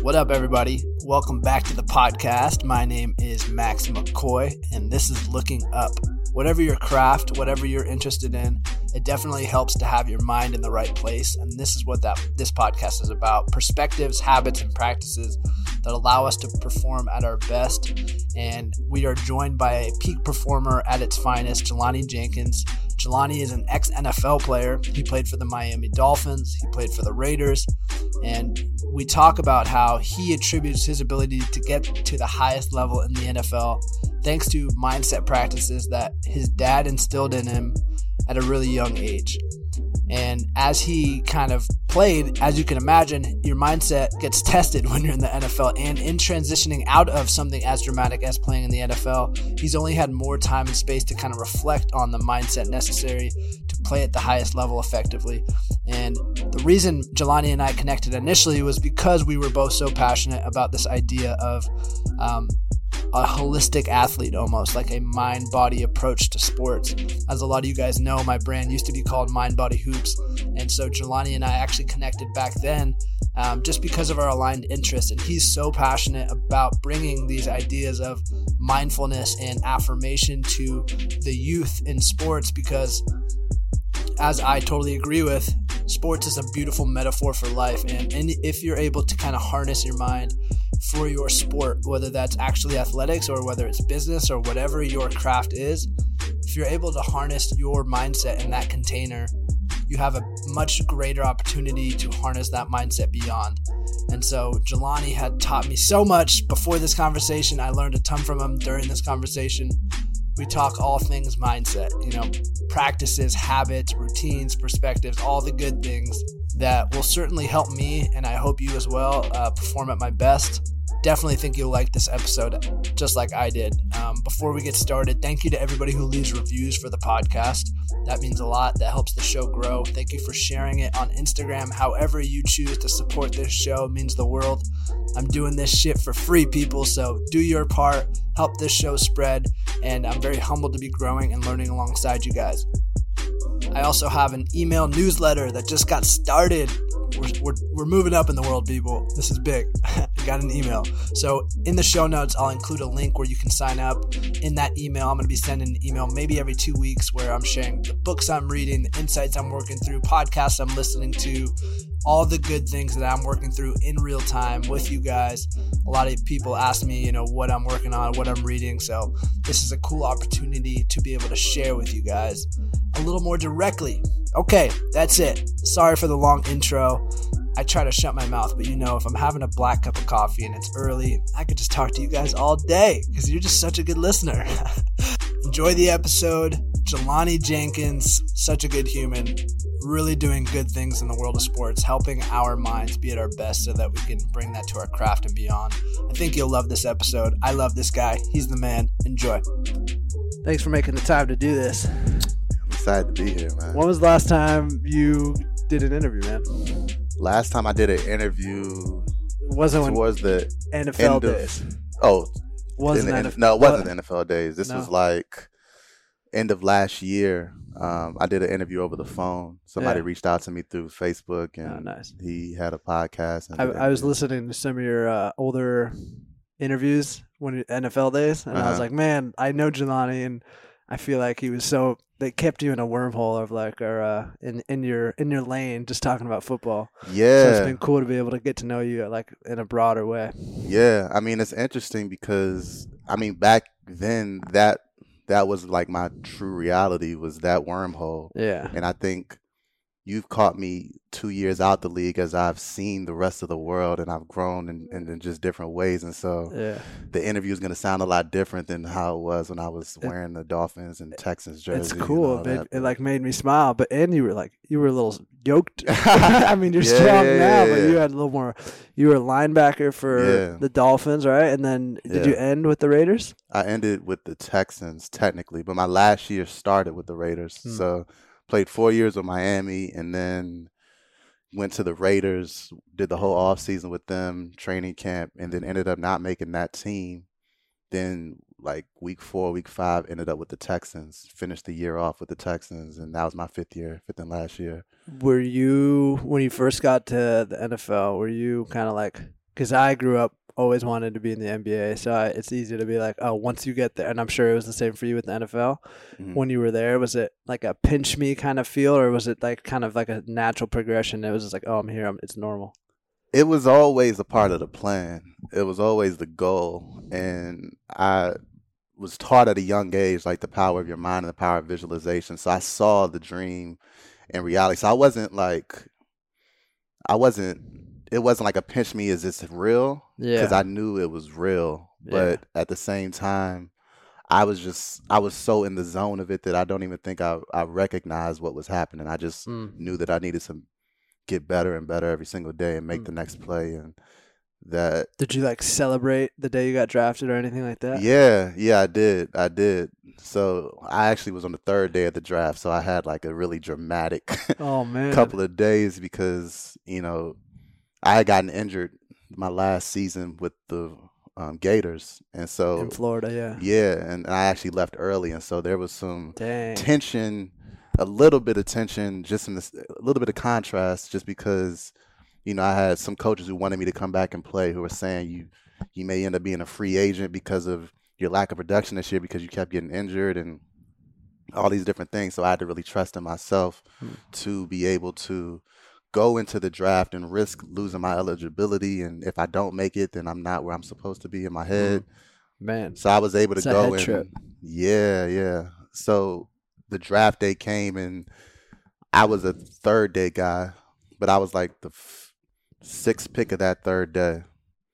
What up, everybody? Welcome back to the podcast. My name is Max McCoy, and this is Looking Up. Whatever your craft, whatever you're interested in, it definitely helps to have your mind in the right place. And this is what that this podcast is about: perspectives, habits, and practices that allow us to perform at our best. And we are joined by a peak performer at its finest, Jelani Jenkins. Jelani is an ex NFL player. He played for the Miami Dolphins, he played for the Raiders, and we talk about how he attributes his ability to get to the highest level in the NFL thanks to mindset practices that his dad instilled in him at a really young age. And as he kind of played, as you can imagine, your mindset gets tested when you're in the NFL. And in transitioning out of something as dramatic as playing in the NFL, he's only had more time and space to kind of reflect on the mindset necessary to play at the highest level effectively. And the reason Jelani and I connected initially was because we were both so passionate about this idea of um, a holistic athlete almost like a mind body approach to sports. As a lot of you guys know my brand used to be called mind body hoops. And so jelani and i actually connected back then um, just because of our aligned interests. And he's so passionate about bringing these ideas of mindfulness and affirmation to the youth in sports because as i totally agree with sports is a beautiful metaphor for life and, if you're able to kind of harness your mind for your sport, whether that's actually athletics or whether it's business or whatever your craft is, if you're able to harness your mindset in that container, you have a much greater opportunity to harness that mindset beyond. And so Jelani had taught me so much before this conversation. I learned a ton from him during this conversation. We talk all things mindset, you know, practices, habits, routines, perspectives, all the good things that will certainly help me, and I hope you as well, uh, perform at my best. Definitely think you'll like this episode just like I did. Um, before we get started, thank you to everybody who leaves reviews for the podcast. That means a lot. That helps the show grow. Thank you for sharing it on Instagram. However, you choose to support this show means the world. I'm doing this shit for free, people. So do your part, help this show spread. And I'm very humbled to be growing and learning alongside you guys. I also have an email newsletter that just got started. We're, we're, we're moving up in the world, people. This is big. Got an email. So, in the show notes, I'll include a link where you can sign up. In that email, I'm going to be sending an email maybe every two weeks where I'm sharing the books I'm reading, the insights I'm working through, podcasts I'm listening to, all the good things that I'm working through in real time with you guys. A lot of people ask me, you know, what I'm working on, what I'm reading. So, this is a cool opportunity to be able to share with you guys a little more directly. Okay, that's it. Sorry for the long intro. I try to shut my mouth, but you know, if I'm having a black cup of coffee and it's early, I could just talk to you guys all day because you're just such a good listener. Enjoy the episode. Jelani Jenkins, such a good human, really doing good things in the world of sports, helping our minds be at our best so that we can bring that to our craft and beyond. I think you'll love this episode. I love this guy. He's the man. Enjoy. Thanks for making the time to do this. I'm excited to be here, man. When was the last time you did an interview, man? Last time I did an interview It wasn't when towards the NFL end of- days. oh Wasn't the, NFL no, it wasn't the NFL days. This No. was like end of last year. Um, I did an interview over the phone. Somebody Yeah. reached out to me through Facebook, and Oh, nice. he had a podcast. And I, I was listening to some of your uh, older interviews when NFL days, and I was Uh-huh. like, man, I know Jelani, and I feel like he was so they kept you in a wormhole of like or uh, in in your in your lane, just talking about football. So it's been cool to be able to get to know you like in a broader way. yeah. I mean, it's interesting because I mean, back then that that was like my true reality was that wormhole. Yeah, And I think you've caught me two years out the league as I've seen the rest of the world and I've grown in, in, in just different ways. And so yeah. the interview is going to sound a lot different than how it was when I was wearing the Dolphins and Texans jersey. It's cool. It, it like made me smile. But and you were like you were a little yoked. I mean, you're Yeah, strong yeah, now, but you had a little more. You were a linebacker for the Dolphins, right? And then did you end with the Raiders? I ended with the Texans technically, but my last year started with the Raiders. Hmm. So played four years with Miami and then went to the Raiders, did the whole off season with them, training camp, and then ended up not making that team. Then like week four, week five, ended up with the Texans. Finished the year off with the Texans, and that was my fifth year, fifth and last year. Were you when you first got to the NFL? Were you kind of like because I grew up always wanted to be in the NBA, so I, it's easy to be like, oh, once you get there, and I'm sure it was the same for you with the NFL. Mhm. When you were there, was it like a pinch me kind of feel, or was it like kind of like a natural progression? It was just like, oh, I'm here, I'm, it's normal. it was always a part of the plan. It was always the goal, and I was taught at a young age like the power of your mind and the power of visualization. So I saw the dream in reality. So I wasn't like, I wasn't. It wasn't like a pinch me. Is this real? Yeah, Because I knew it was real, Yeah. but at the same time. I was just I was so in the zone of it that I don't even think I I recognized what was happening. I just Mm. knew that I needed to get better and better every single day and make Mm. the next play and that Did you like celebrate the day you got drafted or anything like that? yeah yeah i did i did so i actually was on the third day of the draft so i had like a really dramatic Oh man. couple of days because you know i had gotten injured my last season with the um, gators and so in Florida, yeah. yeah and i actually left early and so there was some Dang. tension, a little bit of tension, just in this, a little bit of contrast, just because, you know, I had some coaches who wanted me to come back and play who were saying you, you may end up being a free agent because of your lack of production this year because you kept getting injured and all these different things. So I had to really trust in myself Hmm. to be able to go into the draft and risk losing my eligibility. And if I don't make it, then I'm not where I'm supposed to be in my head. Man. So I was able to It's go and trip. yeah, yeah. So the draft day came and I was a third day guy, but I was like the f- sixth pick of that third day,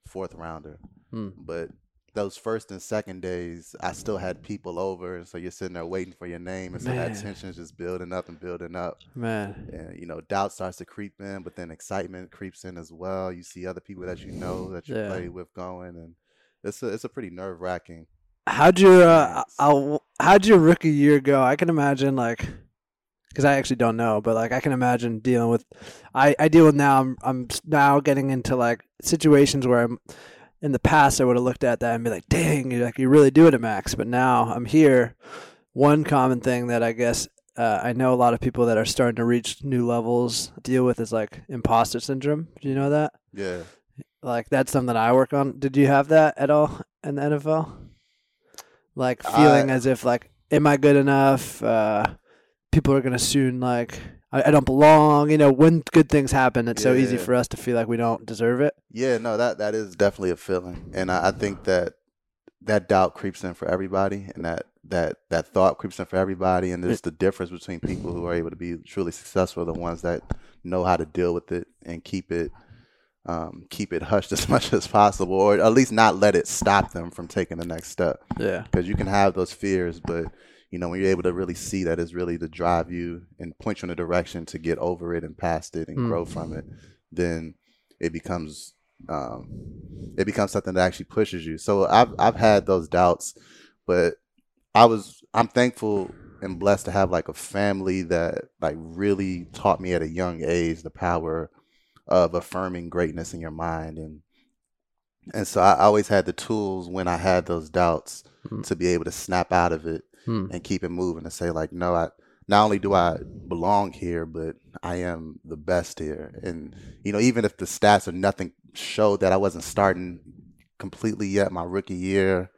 fourth rounder. Hmm. But those first and second days, I still had people over, and so you're sitting there waiting for your name, and so that Man. tension is just building up and building up, Man. and you know doubt starts to creep in, but then excitement creeps in as well. You see other people that you know that you Yeah. play with going, and it's a it's a pretty nerve wracking. How'd your uh, I'll, how'd your rookie year go? I can imagine like because I actually don't know, but like I can imagine dealing with I I deal with now. I'm I'm now getting into like situations where I'm in the past I would have looked at that and be like, dang, you're like you're really doing it, Max. But now I'm here. One common thing that I guess uh, I know a lot of people that are starting to reach new levels deal with is like imposter syndrome. Do you know that? Yeah. Like that's something I work on. Did you have that at all in the NFL? Like feeling I- as if like, am I good enough? Uh, people are gonna soon like, I, I don't belong. You know, when good things happen, it's so easy for us to feel like we don't deserve it. Yeah, no, that that is definitely a feeling, and I, I think that that doubt creeps in for everybody, and that that that thought creeps in for everybody, and there's the difference between people who are able to be truly successful, the ones that know how to deal with it and keep it um, keep it hushed as much as possible, or at least not let it stop them from taking the next step. Yeah, Because you can have those fears, but you know when you're able to really see that it's really to drive you and point you in a direction to get over it and past it and Mm. grow from it, then it becomes um, it becomes something that actually pushes you. So I've I've had those doubts, but I was I'm thankful and blessed to have like a family that like really taught me at a young age the power of affirming greatness in your mind and and so I always had the tools when I had those doubts Mm. to be able to snap out of it Hmm. and keep it moving and say like no I not only do I belong here but I am the best here and you know even if the stats or nothing showed that I wasn't starting completely yet my rookie year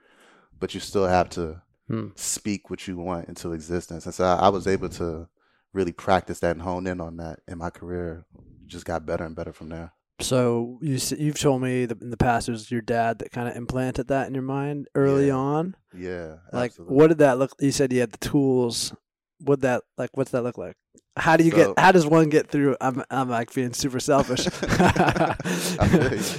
but you still have to Hmm. speak what you want into existence and so I, I was able to really practice that and hone in on that in my career just got better and better from there So you you've told me that in the past it was your dad that kind of implanted that in your mind early Yeah. on. yeah Like, absolutely. what did that look? You said you had the tools. What that like? What's that look like? How do you So- get? How does one get through? I'm I'm like being super selfish.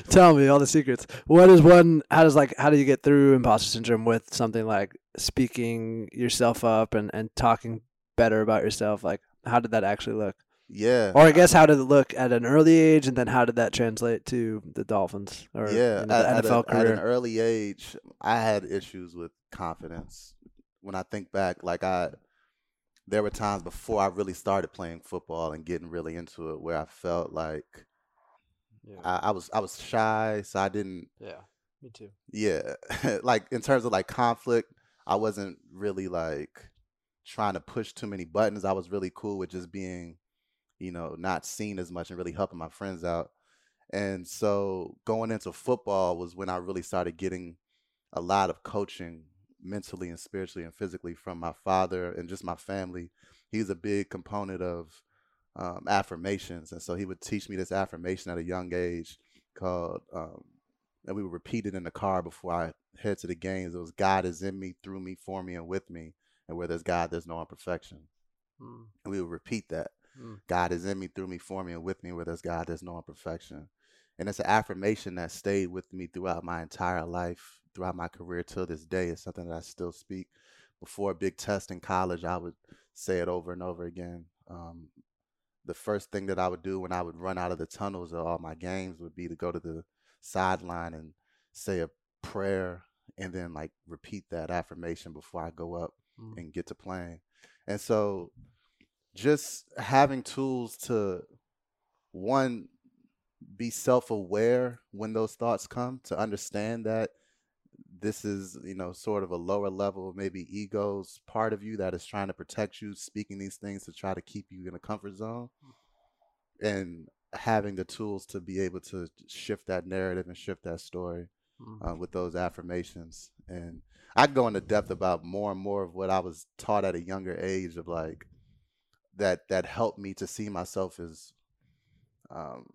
Tell me all the secrets. What is one? How does like? How do you get through imposter syndrome with something like speaking yourself up and and talking better about yourself? Like, how did that actually look? Yeah Or I guess how did it look at an early age, and then how did that translate to the Dolphins or yeah, you know, at, the at NFL a- at an early age, I had issues with confidence. When I think back, like I, there were times before I really started playing football and getting really into it, where I felt like yeah. I, I was I was shy, so I didn't. yeah, me too. Yeah, like in terms of like conflict, I wasn't really like trying to push too many buttons. I was really cool with just being, you know, not seen as much and really helping my friends out. And so going into football was when I really started getting a lot of coaching mentally and spiritually and physically from my father and just my family. He's a big component of um, affirmations. And so he would teach me this affirmation at a young age called, um, and we would repeat it in the car before I head to the games. It was God is in me, through me, for me, and with me. And where there's God, there's no imperfection. Mm. And we would repeat that. Mm. God is in me, through me, for me, and with me. Where there's God, there's no imperfection. And it's an affirmation that stayed with me throughout my entire life, throughout my career till this day. It's something that I still speak. Before a big test in college, I would say it over and over again. Um, the first thing that I would do when I would run out of the tunnels of all my games would be to go to the sideline and say a prayer and then like repeat that affirmation before I go up mm. and get to playing. And so just having tools to one be self-aware when those thoughts come to understand that this is you know sort of a lower level maybe egos part of you that is trying to protect you speaking these things to try to keep you in a comfort zone and having the tools to be able to shift that narrative and shift that story mm-hmm. uh, with those affirmations and i go into depth about more and more of what i was taught at a younger age of like that that helped me to see myself as um,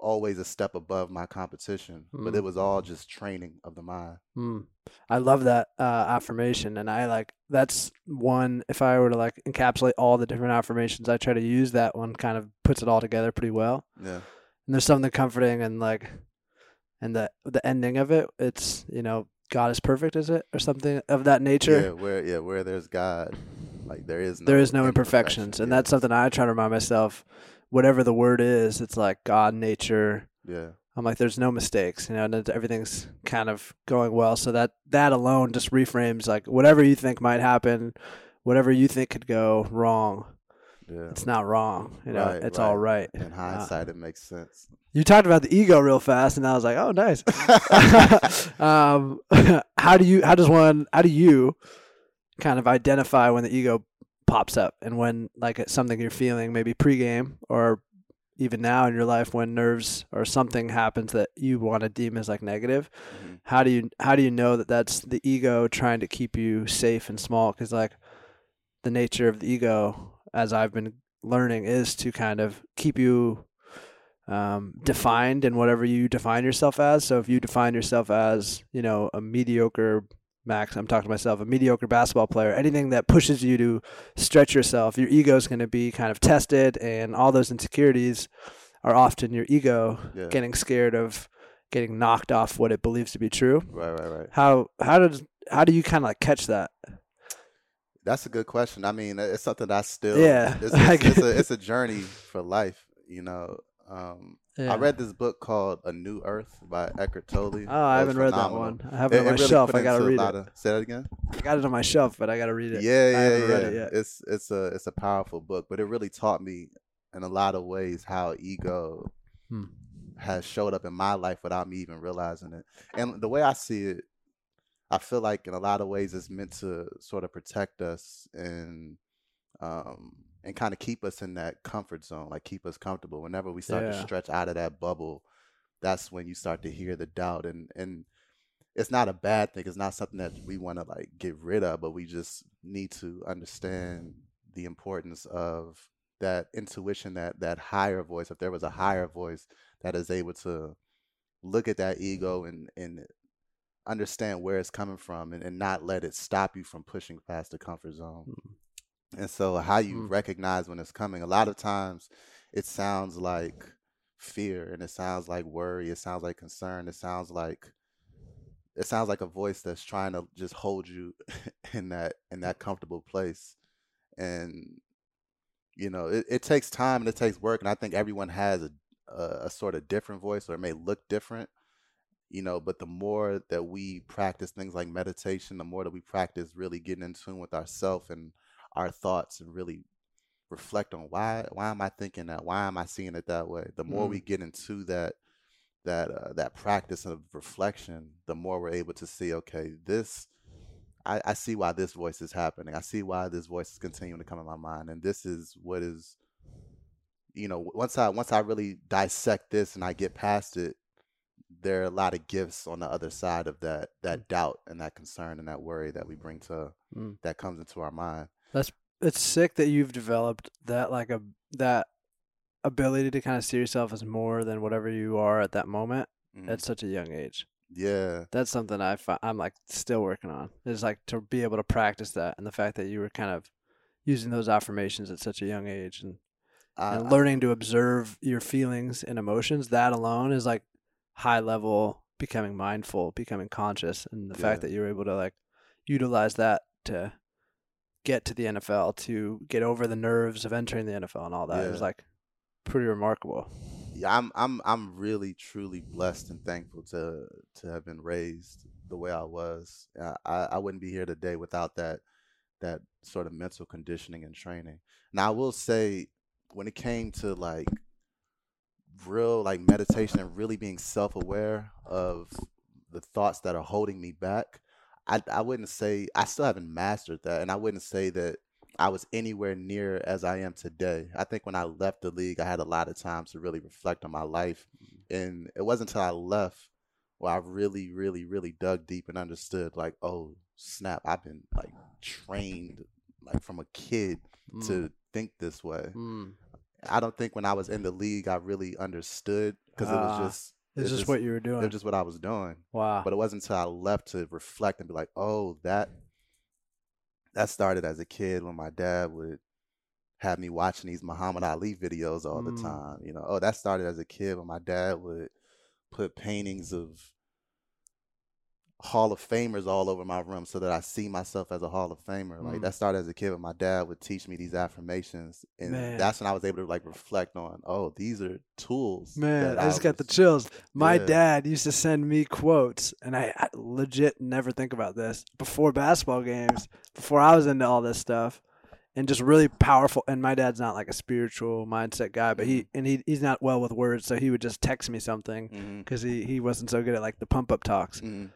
always a step above my competition, mm. but it mm. was all just training of the mind. Mm. I love that uh, affirmation, and I like that's one. If I were to like encapsulate all the different affirmations, I try to use that one. Kind of puts it all together pretty well. Yeah, and there's something comforting and like, and the the ending of it. It's you know God is perfect, is it or something of that nature? Yeah, where yeah where there's God, like there is no there is no imperfections, and yeah. that's something I try to remind myself whatever the word is, it's like God, nature. Yeah. I'm like, there's no mistakes, you know, and everything's kind of going well. So that that alone just reframes like whatever you think might happen, whatever you think could go wrong. Yeah. It's not wrong, you know. Right, it's right. all right. In uh, hindsight, uh, it makes sense. You talked about the ego real fast, and I was like, "Oh, nice." um, how do you? How does one? How do you kind of identify when the ego pops up and when like it's something you're feeling maybe pregame or even now in your life when nerves or something happens that you want to deem as like negative mm-hmm. how do you how do you know that that's the ego trying to keep you safe and small because like the nature of the ego as i've been learning is to kind of keep you um, defined in whatever you define yourself as so if you define yourself as you know a mediocre Max, I'm talking to myself, a mediocre basketball player, anything that pushes you to stretch yourself, your ego is going to be kind of tested, and all those insecurities are often your ego yeah. getting scared of getting knocked off what it believes to be true. Right, right, right. How how does how do you kind of like catch that? That's a good question. I mean, it's something that I still yeah, it's, it's, it's, a, it's a journey for life. You know, um, yeah. I read this book called A New Earth by Eckhart Tolle. Oh, I haven't read that one. I have it, it on my really shelf. I gotta read it. Say that again. I got it on my shelf, but I gotta read it. Yeah, yeah, yeah. It it's it's a it's a powerful book, but it really taught me in a lot of ways how ego hmm. has showed up in my life without me even realizing it. And the way I see it, I feel like in a lot of ways it's meant to sort of protect us and um, and kind of keep us in that comfort zone, like keep us comfortable. Whenever we start yeah. to stretch out of that bubble, that's when you start to hear the doubt and and it's not a bad thing. It's not something that we want to like get rid of, but we just need to understand the importance of that intuition, that that higher voice. If there was a higher voice that is able to look at that ego and and understand where it's coming from and, and not let it stop you from pushing past the comfort zone. Mm. And so, how you mm. recognize when it's coming, a lot of times it sounds like fear and it sounds like worry, it sounds like concern, it sounds like it sounds like a voice that's trying to just hold you in that in that comfortable place and you know it, it takes time and it takes work and i think everyone has a, a, a sort of different voice or it may look different you know but the more that we practice things like meditation the more that we practice really getting in tune with ourself and our thoughts and really reflect on why why am I thinking that? Why am I seeing it that way? The more mm. we get into that that uh, that practice of reflection, the more we're able to see, okay, this I, I see why this voice is happening. I see why this voice is continuing to come in my mind, and this is what is you know, once I once I really dissect this and I get past it, there are a lot of gifts on the other side of that that doubt and that concern and that worry that we bring to Mm. that comes into our mind. That's it's sick that you've developed that like a that ability to kind of see yourself as more than whatever you are at that moment Mhm. at such a young age. yeah, That's something I fi- I'm like still working on. Is like to be able to practice that and the fact that you were kind of using those affirmations at such a young age and, I, and I- learning to observe your feelings and emotions. That alone is like high level becoming mindful, becoming conscious, and the fact that you're able to like utilize that to get to the NFL, to get over the nerves of entering the NFL and all that. Yeah. It was like pretty remarkable. yeah, I'm I'm I'm really truly blessed and thankful to to have been raised the way I was. I I I wouldn't be here today without that that sort of mental conditioning and training. Now I will say when it came to like real like meditation and really being self-aware of the thoughts that are holding me back, I I wouldn't say I still haven't mastered that and I wouldn't say that I was anywhere near as I am today. I think when I left the league, I had a lot of time to really reflect on my life. And it wasn't until I left where I really, really, really dug deep and understood like, oh, snap, I've been like trained like from a kid Mm, to think this way. mm. I don't think when I was in the league, I really understood because it Ah, was just, It's it's just just- what you were it doing. was just what I was doing. wow. But it wasn't until I left to reflect and be like, oh, that that started as a kid when my dad would have me watching these Muhammad Ali videos all the Mm. time. You know, oh, that started as a kid when my dad would put paintings of Hall of Famers all over my room so that I see myself as a Hall of Famer. Like Mm. that started as a kid when my dad would teach me these affirmations, and Man. that's when I was able to like reflect on, oh, these are tools. Man, I just got the chills. My Yeah. dad used to send me quotes, and I, I legit never think about this before basketball games, before I was into all this stuff, and just really powerful. And my dad's not like a spiritual mindset guy, but he and he he's not well with words, so he would just text me something because he he wasn't so good at like the pump up talks. mhm.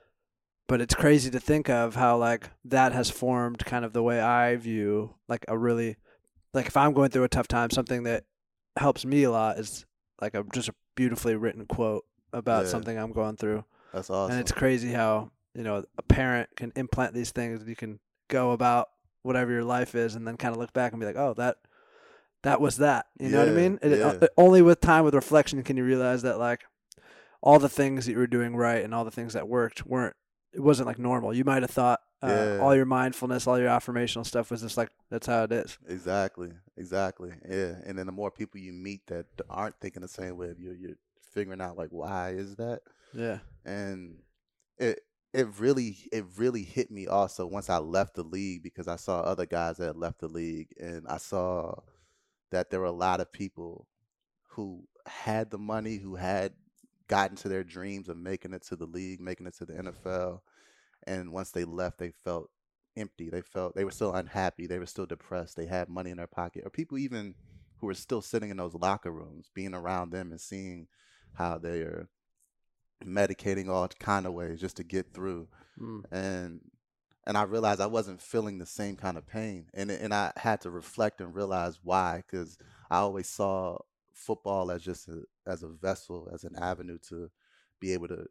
But it's crazy to think of how like that has formed kind of the way I view like a really like if I'm going through a tough time, something that helps me a lot is like a just a beautifully written quote about Yeah. something I'm going through. That's awesome. And it's crazy how, you know, a parent can implant these things and you can go about whatever your life is and then kind of look back and be like, "Oh, that that was that." You know what I mean? It- yeah. uh, only with time with reflection can you realize that like all the things that you were doing right and all the things that worked weren't it wasn't like normal. You might have thought uh, Yeah. all your mindfulness, all your affirmational stuff was just like that's how it is. Exactly, exactly. Yeah, and then the more people you meet that aren't thinking the same way, you're you're figuring out like why is that, Yeah. and it it really it really hit me also once I left the league because I saw other guys that left the league, and I saw that there were a lot of people who had the money, who had gotten to their dreams of making it to the league, making it to the NFL, and once they left, they felt empty. They felt they were still unhappy. They were still depressed. They had money in their pocket, or people even who were still sitting in those locker rooms, being around them and seeing how they are medicating all kind of ways just to get through. Mm. And and I realized I wasn't feeling the same kind of pain, and and I had to reflect and realize why, because I always saw football as just a, as a vessel, as an avenue to be able to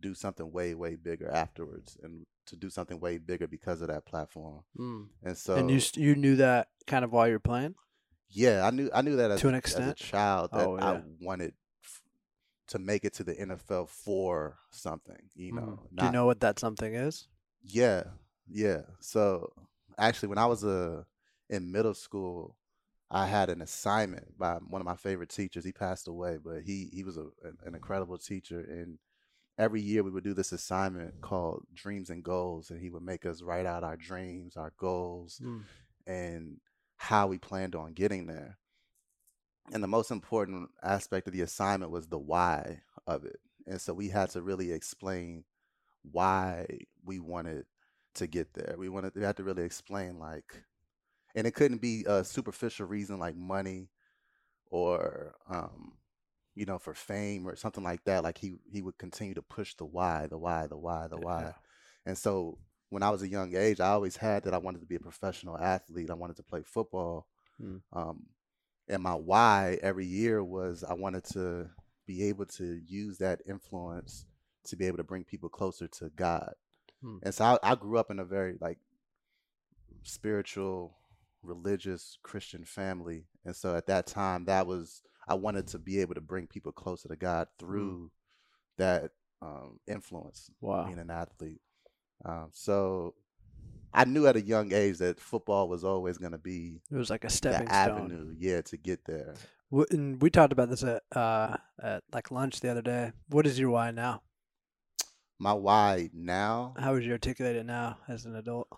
do something way way bigger afterwards, and to do something way bigger because of that platform. Mm. And so, and you you knew that kind of while you're playing? yeah, I knew I knew that as, To an extent? as a child that Oh, I wanted f- to make it to the NFL for something. You know, Mm. Do you know what that something is? Yeah, yeah. So actually, when I was uh, in middle school, I had an assignment by one of my favorite teachers. He passed away, but he he was a, an, an incredible teacher. And every year we would do this assignment called Dreams and Goals, and he would make us write out our dreams, our goals, Mm. and how we planned on getting there. And the most important aspect of the assignment was the why of it. And so we had to really explain why we wanted to get there. We wanted we had to really explain like and it couldn't be a superficial reason like money or um you know for fame or something like that like he he would continue to push the why the why the why the why Yeah. and so when I was a young age I always had that I wanted to be a professional athlete I wanted to play football Mm. um and my why every year was I wanted to be able to use that influence to be able to bring people closer to God. Hmm. And so I, I grew up in a very like spiritual, religious Christian family. And so at that time that was I wanted to be able to bring people closer to God through that um, influence, Wow. being an athlete. Um, so I knew at a young age that football was always going to be It was like a the stepping stone. avenue, yeah, to get there. And we talked about this at uh, at like lunch the other day. What is your why now? My why now, How would you articulate it now as an adult?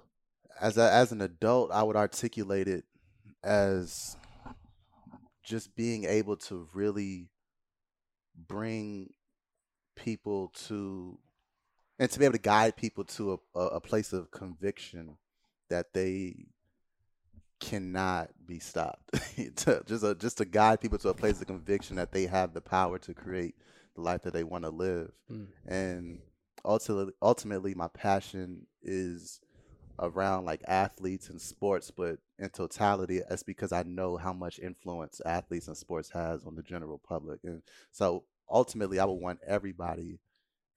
As a, as an adult, I would articulate it as just being able to really bring people to and to be able to guide people to a, a, place of conviction that they cannot be stopped. to, just a, just to guide people to a place of conviction that they have the power to create the life that they want to live. Mm. And ultimately, ultimately, my passion is around like athletes and sports, but in totality, that's because I know how much influence athletes and sports has on the general public. And so ultimately, I would want everybody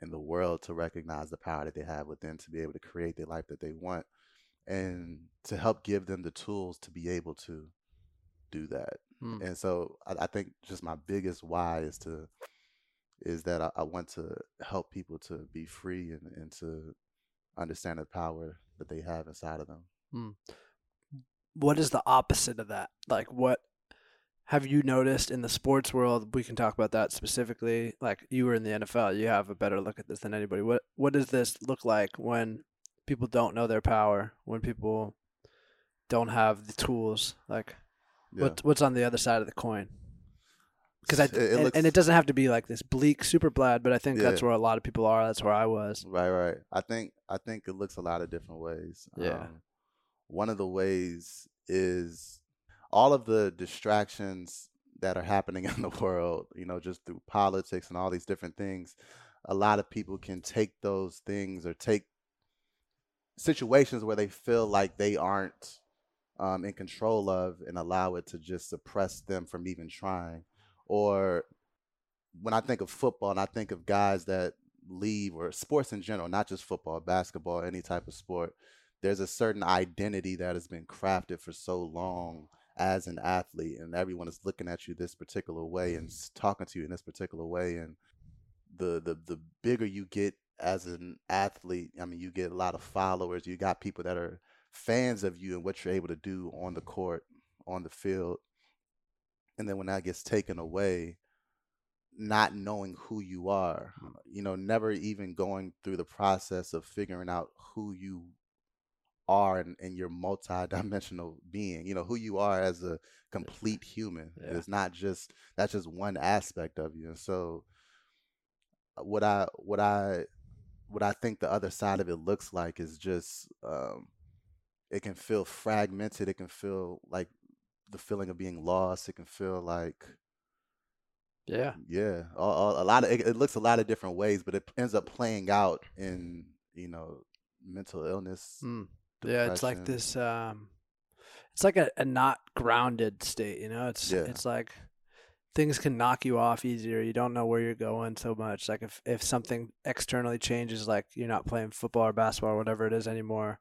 in the world to recognize the power that they have within to be able to create the life that they want and to help give them the tools to be able to do that. Mm. And so I, I think just my biggest why is to is that I, I want to help people to be free and, and to understand the power that they have inside of them. Hmm. What is the opposite of that? Like, what have you noticed in the sports world? We can talk about that specifically. Like, you were in the NFL, you have a better look at this than anybody. What What does this look like when people don't know their power? When people don't have the tools? Like, Yeah. What's what's on the other side of the coin? Because I It- it and, looks- and it doesn't have to be like this bleak, super bad, but I think that's where a lot of people are. That's where I was. Right, right. I think I think it looks a lot of different ways. Yeah. Um, one of the ways is all of the distractions that are happening in the world, you know, just through politics and all these different things. A lot of people can take those things or take situations where they feel like they aren't um, in control of and allow it to just suppress them from even trying. Or when I think of football and I think of guys that leave or sports in general, not just football, basketball, any type of sport, there's a certain identity that has been crafted for so long as an athlete, and everyone is looking at you this particular way and talking to you in this particular way. And the the the bigger you get as an athlete, I mean, you get a lot of followers. You got people that are fans of you and what you're able to do on the court, on the field. And then when that gets taken away, not knowing who you are, you know, never even going through the process of figuring out who you are and, and your multi-dimensional being, you know, who you are as a complete human. Yeah. It's not just that's just one aspect of you. And so uh, what I what I what I think the other side of it looks like is just um it can feel fragmented, it can feel like the feeling of being lost, it can feel like Yeah. yeah, all, a lot of it, it looks a lot of different ways, but it ends up playing out in you know mental illness. Mm. Yeah, it's like this. Um, it's like a, a not grounded state. You know, it's Yeah. it's like things can knock you off easier. You don't know where you're going so much. Like if if something externally changes, like you're not playing football or basketball or whatever it is anymore,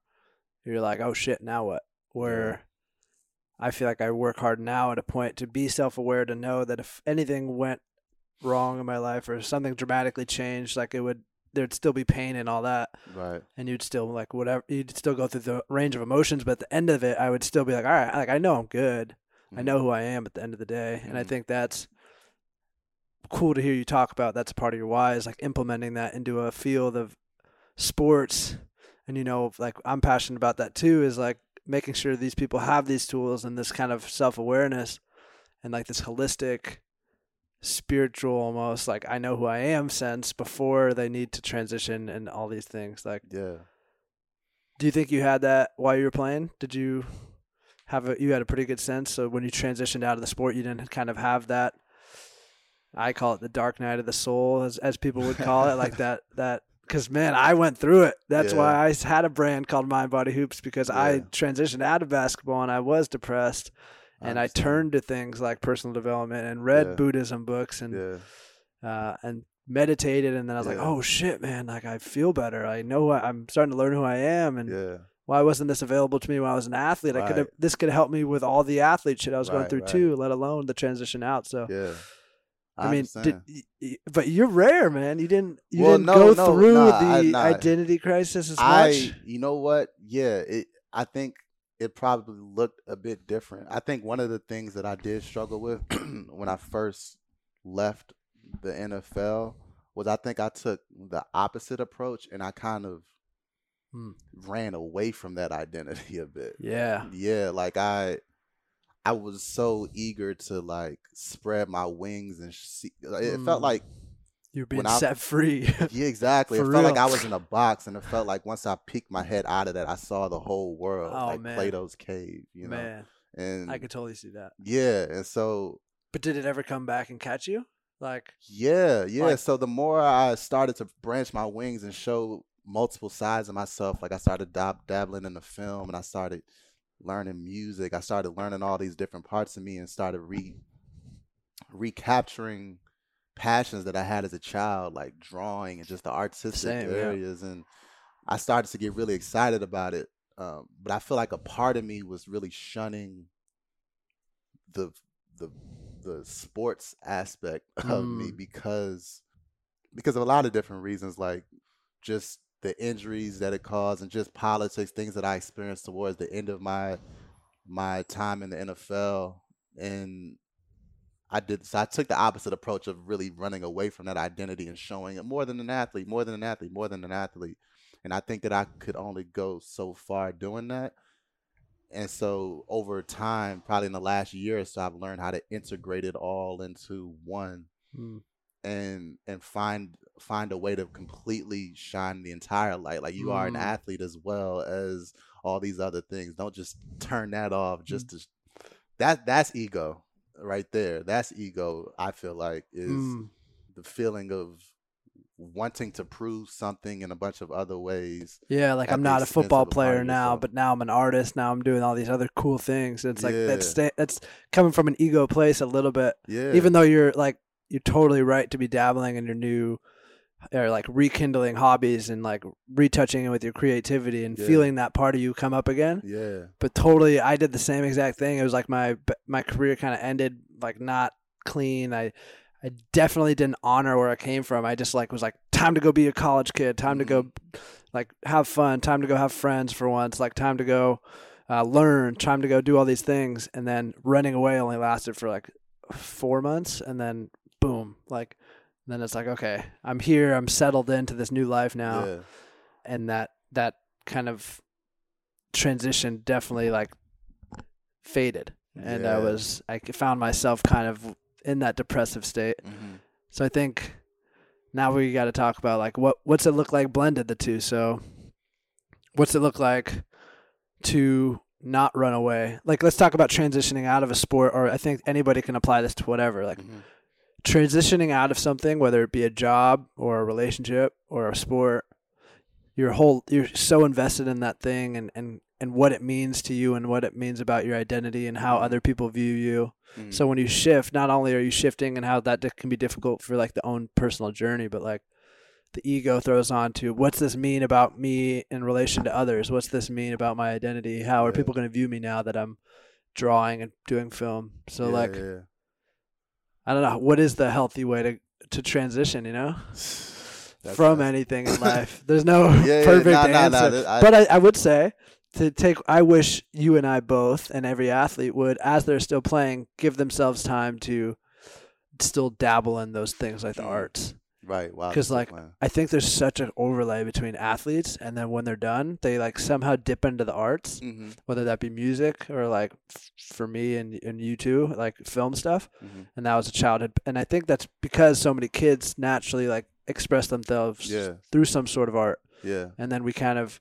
you're like, oh shit, now what? Where I feel like I work hard now at a point to be self aware to know that if anything went wrong in my life or something dramatically changed, like it would there'd still be pain and all that Right. and you'd still like whatever you'd still go through the range of emotions but at the end of it i would still be like all right like i know i'm good i Mhm. know who i am at the end of the day and i Mhm. think that's cool to hear you talk about that's a part of your why is like implementing that into a field of sports and you know like i'm passionate about that too is like making sure these people have these tools and this kind of self-awareness and like this holistic spiritual almost like i know who i am sense before they need to transition and all these things like Yeah. do you think you had that while you were playing? Did you have a you had a pretty good sense? So when you transitioned out of the sport, you didn't kind of have that. I call it the dark night of the soul, as as people would call it, like that that. Because man, I went through it. That's Yeah. why I had a brand called Mind Body Hoops because I transitioned out of basketball and I was depressed, and I turned to things like personal development and read Yeah. Buddhism books and Yeah. uh, and meditated, and then I was like, oh shit, man, like I feel better. I know I- I'm starting to learn who I am, and Yeah. why wasn't this available to me when I was an athlete? I could have this could help me with all the athlete shit I was going through right. too, let alone the transition out. So Yeah. I, mean, did, understand. y- y- but you're rare, man. You didn't you Well, didn't no, go no, through nah, I- the nah. identity crisis as I, much. you know what? Yeah, it. I think it probably looked a bit different. I think one of the things that I did struggle with when I first left the NFL was I think I took the opposite approach and I kind of Hmm. ran away from that identity a bit. Yeah. Yeah, like I I was so eager to like spread my wings and see it felt Mm. like You're being When I- set free. yeah, exactly. It felt like. I was in a box, and it felt like once I peeked my head out of that, I saw the whole world, Oh, like man. Plato's cave, you know. man, And I could totally see that. yeah, and so But did it ever come back and catch you? Like, yeah, yeah. Like- so the more I started to branch my wings and show multiple sides of myself, like I started dab- dabbling in the film, and I started learning music. I started learning all these different parts of me, and started re recapturing passions that I had as a child, like drawing and just the artistic Same, yeah. areas. And I started to get really excited about it. Um, but I feel like a part of me was really shunning the the the sports aspect of me Mm. because because of a lot of different reasons, like just the injuries that it caused and just politics, things that I experienced towards the end of my my time in the NFL. And I did so I took the opposite approach of really running away from that identity and showing it more than an athlete, more than an athlete, more than an athlete. And I think that I could only go so far doing that. And so over time, probably in the last year or so, I've learned how to integrate it all into one mm, and and find find a way to completely shine the entire light. Like you are an Mm. athlete as well as all these other things. Don't just turn that off just to that that's ego right there. That's ego, I feel like is mm. the feeling of wanting to prove something in a bunch of other ways. yeah, like I'm not a football player now, but now I'm an artist. Now I'm doing all these other cool things. It's like that's Yeah. sta- that's coming from an ego place a little bit. Yeah. Even though you're like you're totally right to be dabbling in your new or like rekindling hobbies and like retouching it with your creativity and Yeah. feeling that part of you come up again. Yeah. but totally i did the same exact thing. It was like my my career kind of ended like not clean. I i definitely didn't honor where i came from. I just like was like time to go be a college kid. Time to go like have fun. Time to go have friends for once. Like time to go uh, learn. Time to go do all these things. And then running away only lasted for like four months. And then boom like then it's like okay i'm here i'm settled into this new life now Yeah. and that that kind of transition definitely like faded and i was i found myself kind of in that depressive state Mhm. so i think now we got to talk about like what what's it look like blended the two so what's it look like to not run away like let's talk about transitioning out of a sport or i think anybody can apply this to whatever like Mhm. Transitioning out of something, whether it be a job or a relationship or a sport, your whole you're so invested in that thing and and and what it means to you and what it means about your identity and how Mhm. other people view you. Mhm. So when you shift, not only are you shifting and how that can be difficult for like the own personal journey, but like the ego throws on to what's this mean about me in relation to others? What's this mean about my identity? How are Yeah. people going to view me now that I'm drawing and doing film? So Yeah, like yeah. I don't know. What is the healthy way to to transition? You know, That's- from anything in life. There's no Yeah, yeah, perfect nah, nah, nah, answer. I- but I, I would say to take. I wish you and I both, and every athlete would, as they're still playing, give themselves time to still dabble in those things like the Mm. arts. Right. Wow. 'Cause, Because like, plan. I think there's such an overlay between athletes, and then when they're done, they like somehow dip into the arts, Mhm, whether that be music or like f- for me and and you too, like film stuff mhm. and that was a childhood and i think that's because so many kids naturally like express themselves Yeah. through some sort of art Yeah. and then we kind of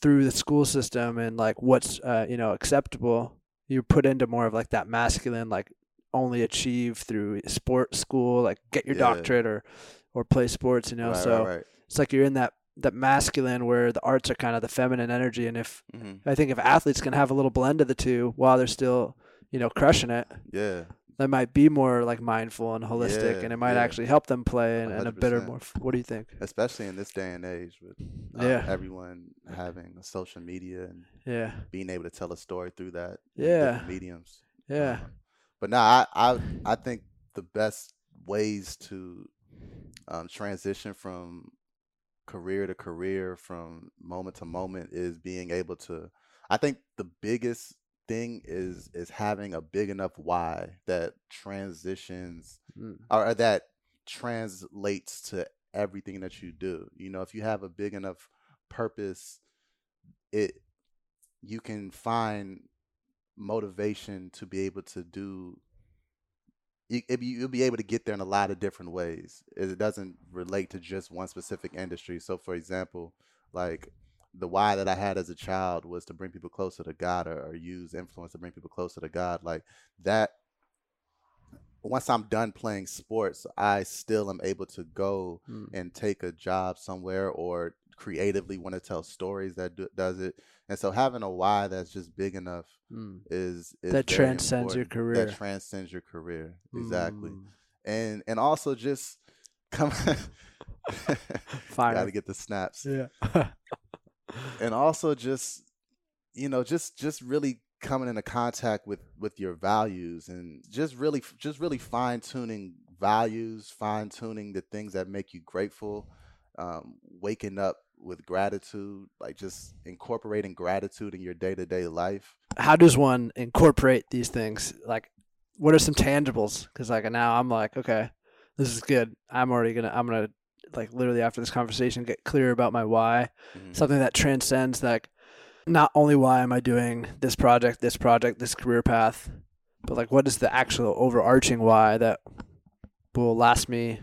through the school system and like what's uh, you know acceptable you put into more of like that masculine like only achieve through sport school like get your Yeah. doctorate or or play sports you know right, so right, right. it's like you're in that that masculine where the arts are kind of the feminine energy and if Mhm. I think if athletes can have a little blend of the two while they're still you know, crushing it, Yeah. they might be more like mindful and holistic, Yeah, and it might yeah. actually help them play in, in a better, more. What do you think? Especially in this day and age with um, Yeah. everyone having social media and Yeah, being able to tell a story through that. Yeah. Mediums. yeah, Um, but now I, I I think the best ways to um, transition from career to career, from moment to moment, is being able to. I think the biggest thing is is having a big enough why that transitions Mm. or that translates to everything that you do. You know, if you have a big enough purpose, it you can find motivation to be able to do you, you'll be able to get there in a lot of different ways. It doesn't relate to just one specific industry. So, for example, like the why that I had as a child was to bring people closer to God or, or use influence to bring people closer to God. Like that, once I'm done playing sports, I still am able to go Mm. and take a job somewhere or creatively want to tell stories that do, does it. And so having a why that's just big enough Mm. is, is That transcends your career. That transcends your career exactly, Mm. and and also just come. Fire. Got to get the snaps, Yeah. and also just you know just just really coming into contact with with your values and just really just really fine tuning values, fine tuning the things that make you grateful, um, waking up with gratitude, like just incorporating gratitude in your day to day life. How does one incorporate these things? Like, what are some tangibles? Because like now I'm like, okay, this is good. I'm already gonna. I'm gonna like literally after this conversation get clear about my why. Mhm. Something that transcends like not only why am I doing this project, this project, this career path, but like what is the actual overarching why that will last me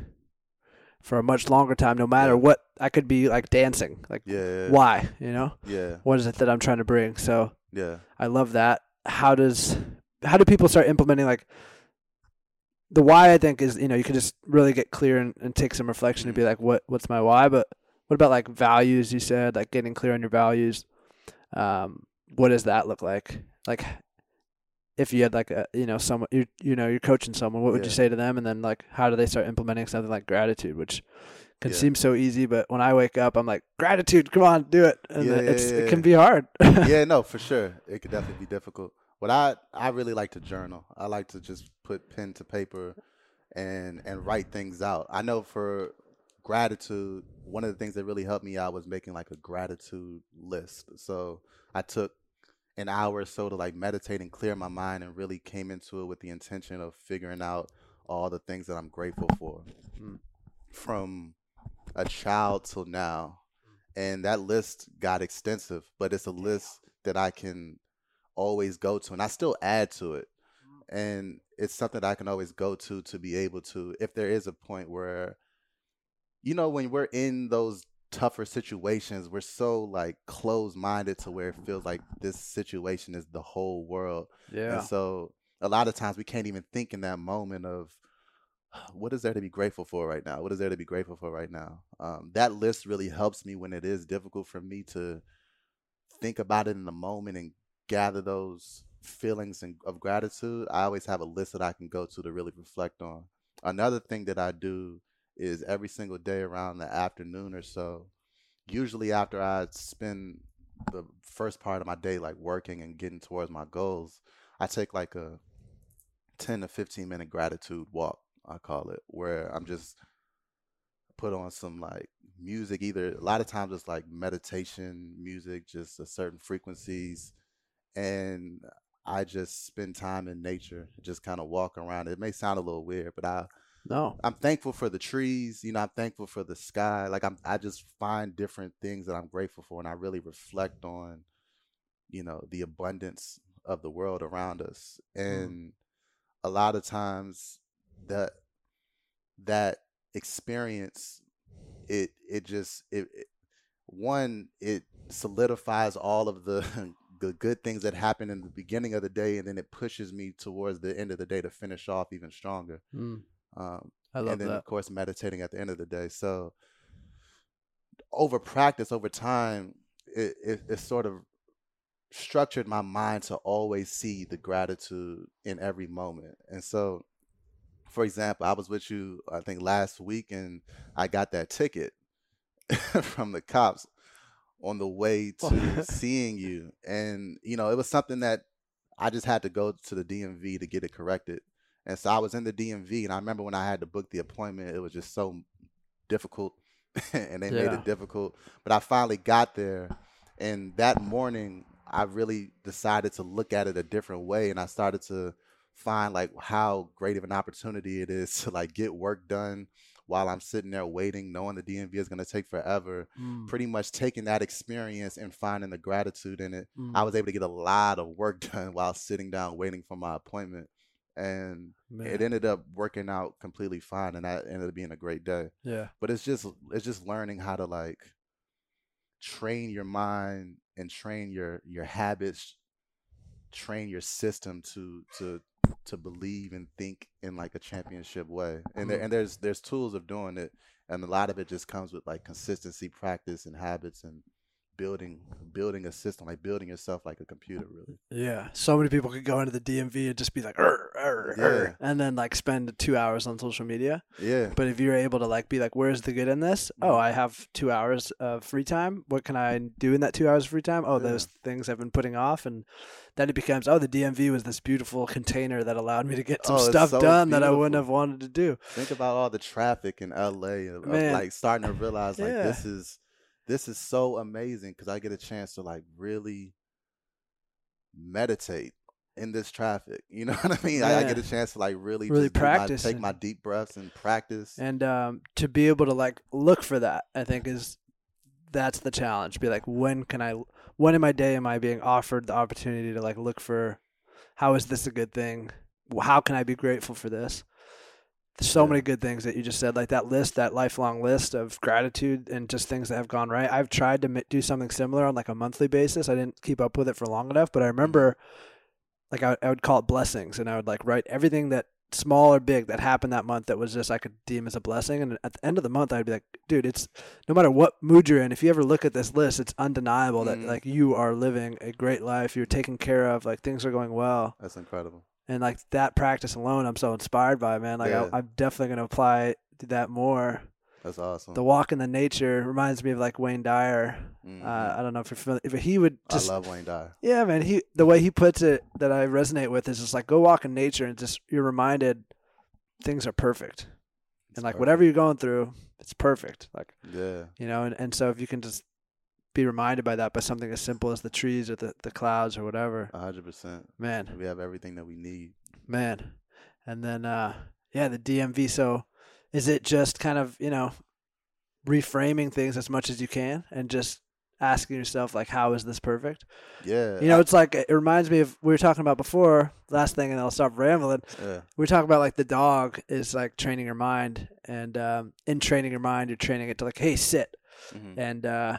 for a much longer time, no matter Yeah. what. I could be like dancing. Like Yeah, why? You know, yeah, what is it that I'm trying to bring? So yeah. I love that. How does how do people start implementing like the why I think is you know you can just really get clear and, and take some reflection and be like what what's my why but what about like values you said like getting clear on your values um what does that look like like if you had like a you know someone you you know you're coaching someone what would you say to them and then like how do they start implementing something like gratitude which can Yeah. seem so easy but when I wake up I'm like gratitude come on do it and Yeah, it- yeah, yeah, it can be hard yeah, no, for sure. It could definitely be difficult. But I I really like to journal. I like to just put pen to paper and and write things out. I know for gratitude, one of the things that really helped me out was making like a gratitude list. So I took an hour or so to like meditate and clear my mind and really came into it with the intention of figuring out all the things that I'm grateful for. Mm. From a child till now. And that list got extensive, but it's a list that I can always go to and I still add to it. And it's something that I can always go to to be able to if there is a point where you know when we're in those tougher situations, we're so like closed-minded to where it feels like this situation is the whole world. yeah And so a lot of times we can't even think in that moment of what is there to be grateful for right now? What is there to be grateful for right now? Um, that list really helps me when it is difficult for me to think about it in the moment and gather those feelings and, of gratitude. I always have a list that I can go to to really reflect on. Another thing that I do is every single day around the afternoon or so, usually after I spend the first part of my day like working and getting towards my goals, I take like a 10 to 15 minute gratitude walk, I call it, where I'm just put on some like music either a lot of times it's like meditation music just a certain frequencies and I just spend time in nature, just kind of walk around. It may sound a little weird, but I no I'm thankful for the trees. You know, I'm thankful for the sky. Like I'm, I just find different things that I'm grateful for, and I really reflect on, you know, the abundance of the world around us. And a lot of times, that that experience, it it just it, it one it solidifies all of the the good things that happen in the beginning of the day, and then it pushes me towards the end of the day to finish off even stronger. Mm, Um, I love and then that of course meditating at the end of the day. So over practice, over time, it, it it sort of structured my mind to always see the gratitude in every moment. And so, for example, I was with you, I think last week, and I got that ticket from the cops on the way to seeing you. And, you know, it was something that I just had to go to the DMV to get it corrected. And so I was in the DMV, and I remember when I had to book the appointment, it was just so difficult, and they made it difficult. But I finally got there, and that morning, I really decided to look at it a different way, and I started to find like how great of an opportunity it is to like get work done while I'm sitting there waiting, knowing the DMV is going to take forever. Mm, Pretty much taking that experience and finding the gratitude in it. mm, I was able to get a lot of work done while sitting down waiting for my appointment. And man. it ended up working out completely fine and that ended up being a great day. yeah. But it's just it's just learning how to like train your mind and train your your habits, train your system to to to believe and think in like a championship way. And there, Mhm. and there's there's tools of doing it and a lot of it just comes with like consistency, practice and habits and building building a system, like building yourself like a computer really. Yeah, so many people could go into the DMV and just be like, "Arr, arr, arr," and then like spend two hours on social media. Yeah. But if you're able to like be like, "Where's the good in this?" Oh, Mhm. I have two hours of free time. What can I do in that two hours of free time? Oh, Yeah. those things I've been putting off, and then it becomes, oh, the DMV was this beautiful container that allowed me to get some Oh, stuff so done that I wouldn't have wanted to do. Think about all the traffic in LA of, like starting to realize like Yeah. this is this is so amazing because I get a chance to like really meditate in this traffic. You know what I mean? I, I get a chance to like really Really just do my- practice take and- my deep breaths and practice. And um, to be able to like look for that, I think is that's the challenge. Be like, when can I? When in my day am I being offered the opportunity to like look for? How is this a good thing? How can I be grateful for this? So Yeah. many good things that you just said, like that list, that lifelong list of gratitude and just things that have gone right. I've tried to do something similar on like a monthly basis. I didn't keep up with it for long enough, but I remember, like, I, I would call it blessings, and I would like write everything that small or big that happened that month that was just I could deem as a blessing. And at the end of the month, I'd be like, dude, it's no matter what mood you're in. If you ever look at this list, it's undeniable that Mhm. like you are living a great life. You're taken care of. Like things are going well That's incredible. And like that practice alone i'm so inspired by man like Yeah. I, i'm definitely going to apply to that more That's awesome. the walk in the nature reminds me of like wayne dyer Mhm. uh, i don't know if you're familiar if he would just I love Wayne Dyer. yeah man he the way he puts it that i resonate with is just like go walk in nature and just you're reminded things are perfect It's and like perfect. whatever you're going through it's perfect like Yeah. you know and, and so if you can just be reminded by that by something as simple as the trees or the, the clouds or whatever A hundred percent. man We have everything that we need. man and then uh yeah the dmv so is it just kind of you know reframing things as much as you can and just asking yourself like how is this perfect Yeah. you know it's like it reminds me of we were talking about before last thing and i'll stop rambling yeah. we were talking about like the dog is like training your mind and um in training your mind you're training it to like hey sit Mhm. and uh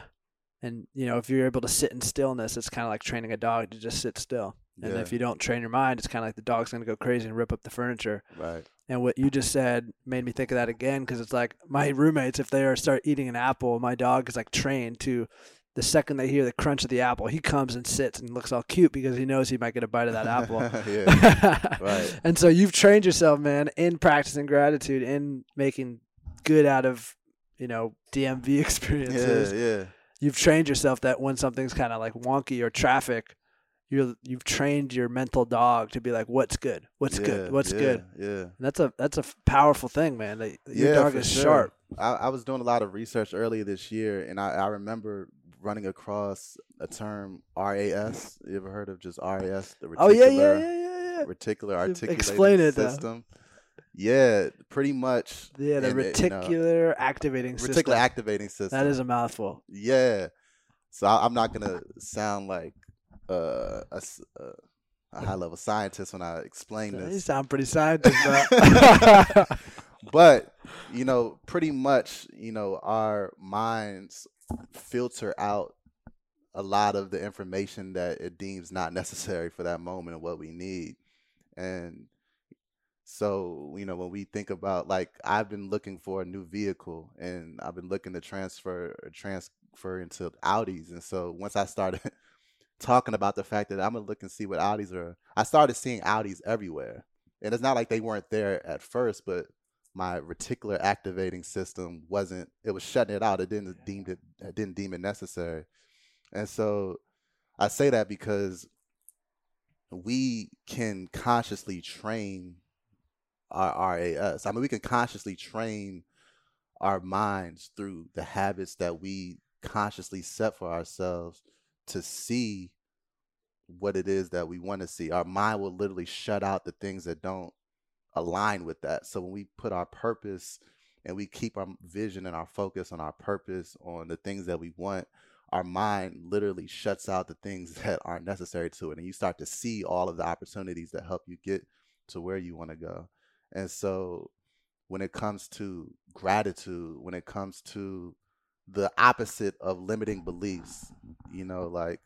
and you know if you're able to sit in stillness it's kind of like training a dog to just sit still and Yeah. if you don't train your mind it's kind of like the dog's going to go crazy and rip up the furniture Right. and what you just said made me think of that again because it's like my roommates if they are start eating an apple my dog is like trained to the second they hear the crunch of the apple he comes and sits and looks all cute because he knows he might get a bite of that apple. Right. and so you've trained yourself, man, in practicing gratitude, in making good out of, you know, DMV experiences. Yeah. Yeah. You've trained yourself that when something's kind of like wonky or traffic, you're you've trained your mental dog to be like, what's good, what's yeah, good, what's yeah, good. Yeah. And that's a that's a powerful thing, man. That your yeah, dog is sure. sharp. I, I was doing a lot of research earlier this year, and I, I remember running across a term RAS. You ever heard of just RAS? The reticular, Oh yeah, yeah, yeah, yeah, yeah. reticular articulating Explain it, though. Yeah, pretty much. Yeah, the and it, you know, reticular activating system. reticular activating system. that is a mouthful. Yeah. So I, I'm not gonna sound like uh, a, uh, a high level scientist when I explain this. You sound pretty scientific, but you know pretty much you know our minds filter out a lot of the information that it deems not necessary for that moment and what we need and so you know when we think about like i've been looking for a new vehicle and i've been looking to transfer transfer into audis and so once i started talking about the fact that I'm gonna look and see what Audis are. I started seeing Audis everywhere, and it's not like they weren't there at first, but my reticular activating system wasn't. It was shutting it out. It didn't deem it. it didn't deem it necessary, and so I say that because we can consciously train our RAS. I mean, we can consciously train our minds through the habits that we consciously set for ourselves to see what it is that we want to see. Our mind will literally shut out the things that don't align with that. So when we put our purpose and we keep our vision and our focus on our purpose, on the things that we want, our mind literally shuts out the things that aren't necessary to it. And you start to see all of the opportunities that help you get to where you want to go. And so when it comes to gratitude, when it comes to the opposite of limiting beliefs, you know, like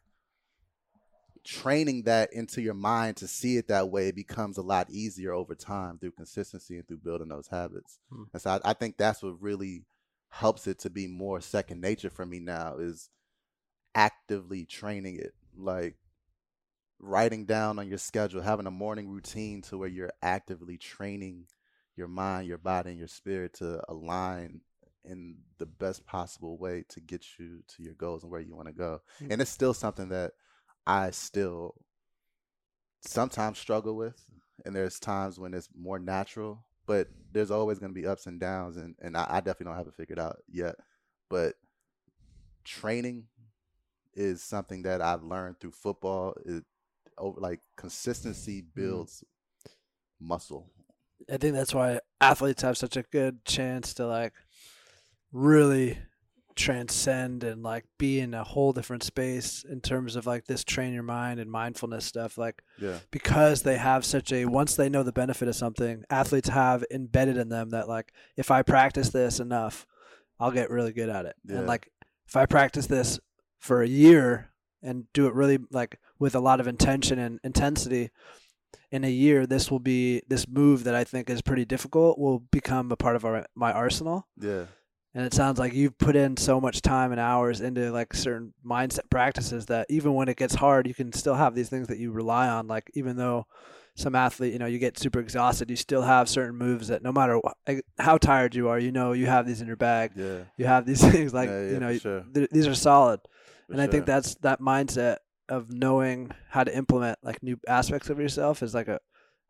training that into your mind to see it that way it becomes a lot easier over time through consistency and through building those habits. Hmm. And so I, I think that's what really helps it to be more second nature for me now is actively training it. Like writing down on your schedule, having a morning routine to where you're actively training your mind, your body, and your spirit to align in the best possible way to get you to your goals and where you want to go. Mm-hmm. And it's still something that I still sometimes struggle with. And there's times when it's more natural, but there's always going to be ups and downs. And, and I, I definitely don't have it figured out yet. But training is something that I've learned through football. It over like consistency mm-hmm. builds mm. muscle. I think that's why athletes have such a good chance to like really transcend and like be in a whole different space in terms of like this train your mind and mindfulness stuff like yeah because they have such a once they know the benefit of something athletes have embedded in them that like if i practice this enough i'll get really good at it yeah. and like if i practice this for a year and do it really like with a lot of intention and intensity in a year this will be this move that i think is pretty difficult will become a part of our my arsenal. Yeah. And it sounds like you've put in so much time and hours into like certain mindset practices that even when it gets hard you can still have these things that you rely on. Like even though some athlete you know you get super exhausted you still have certain moves that no matter eh, how tired you are you know you have these in your bag. Yeah. You have these things like yeah, yeah, you know sure. th- these are solid and sure. i think that's that mindset of knowing how to implement like new aspects of yourself is like a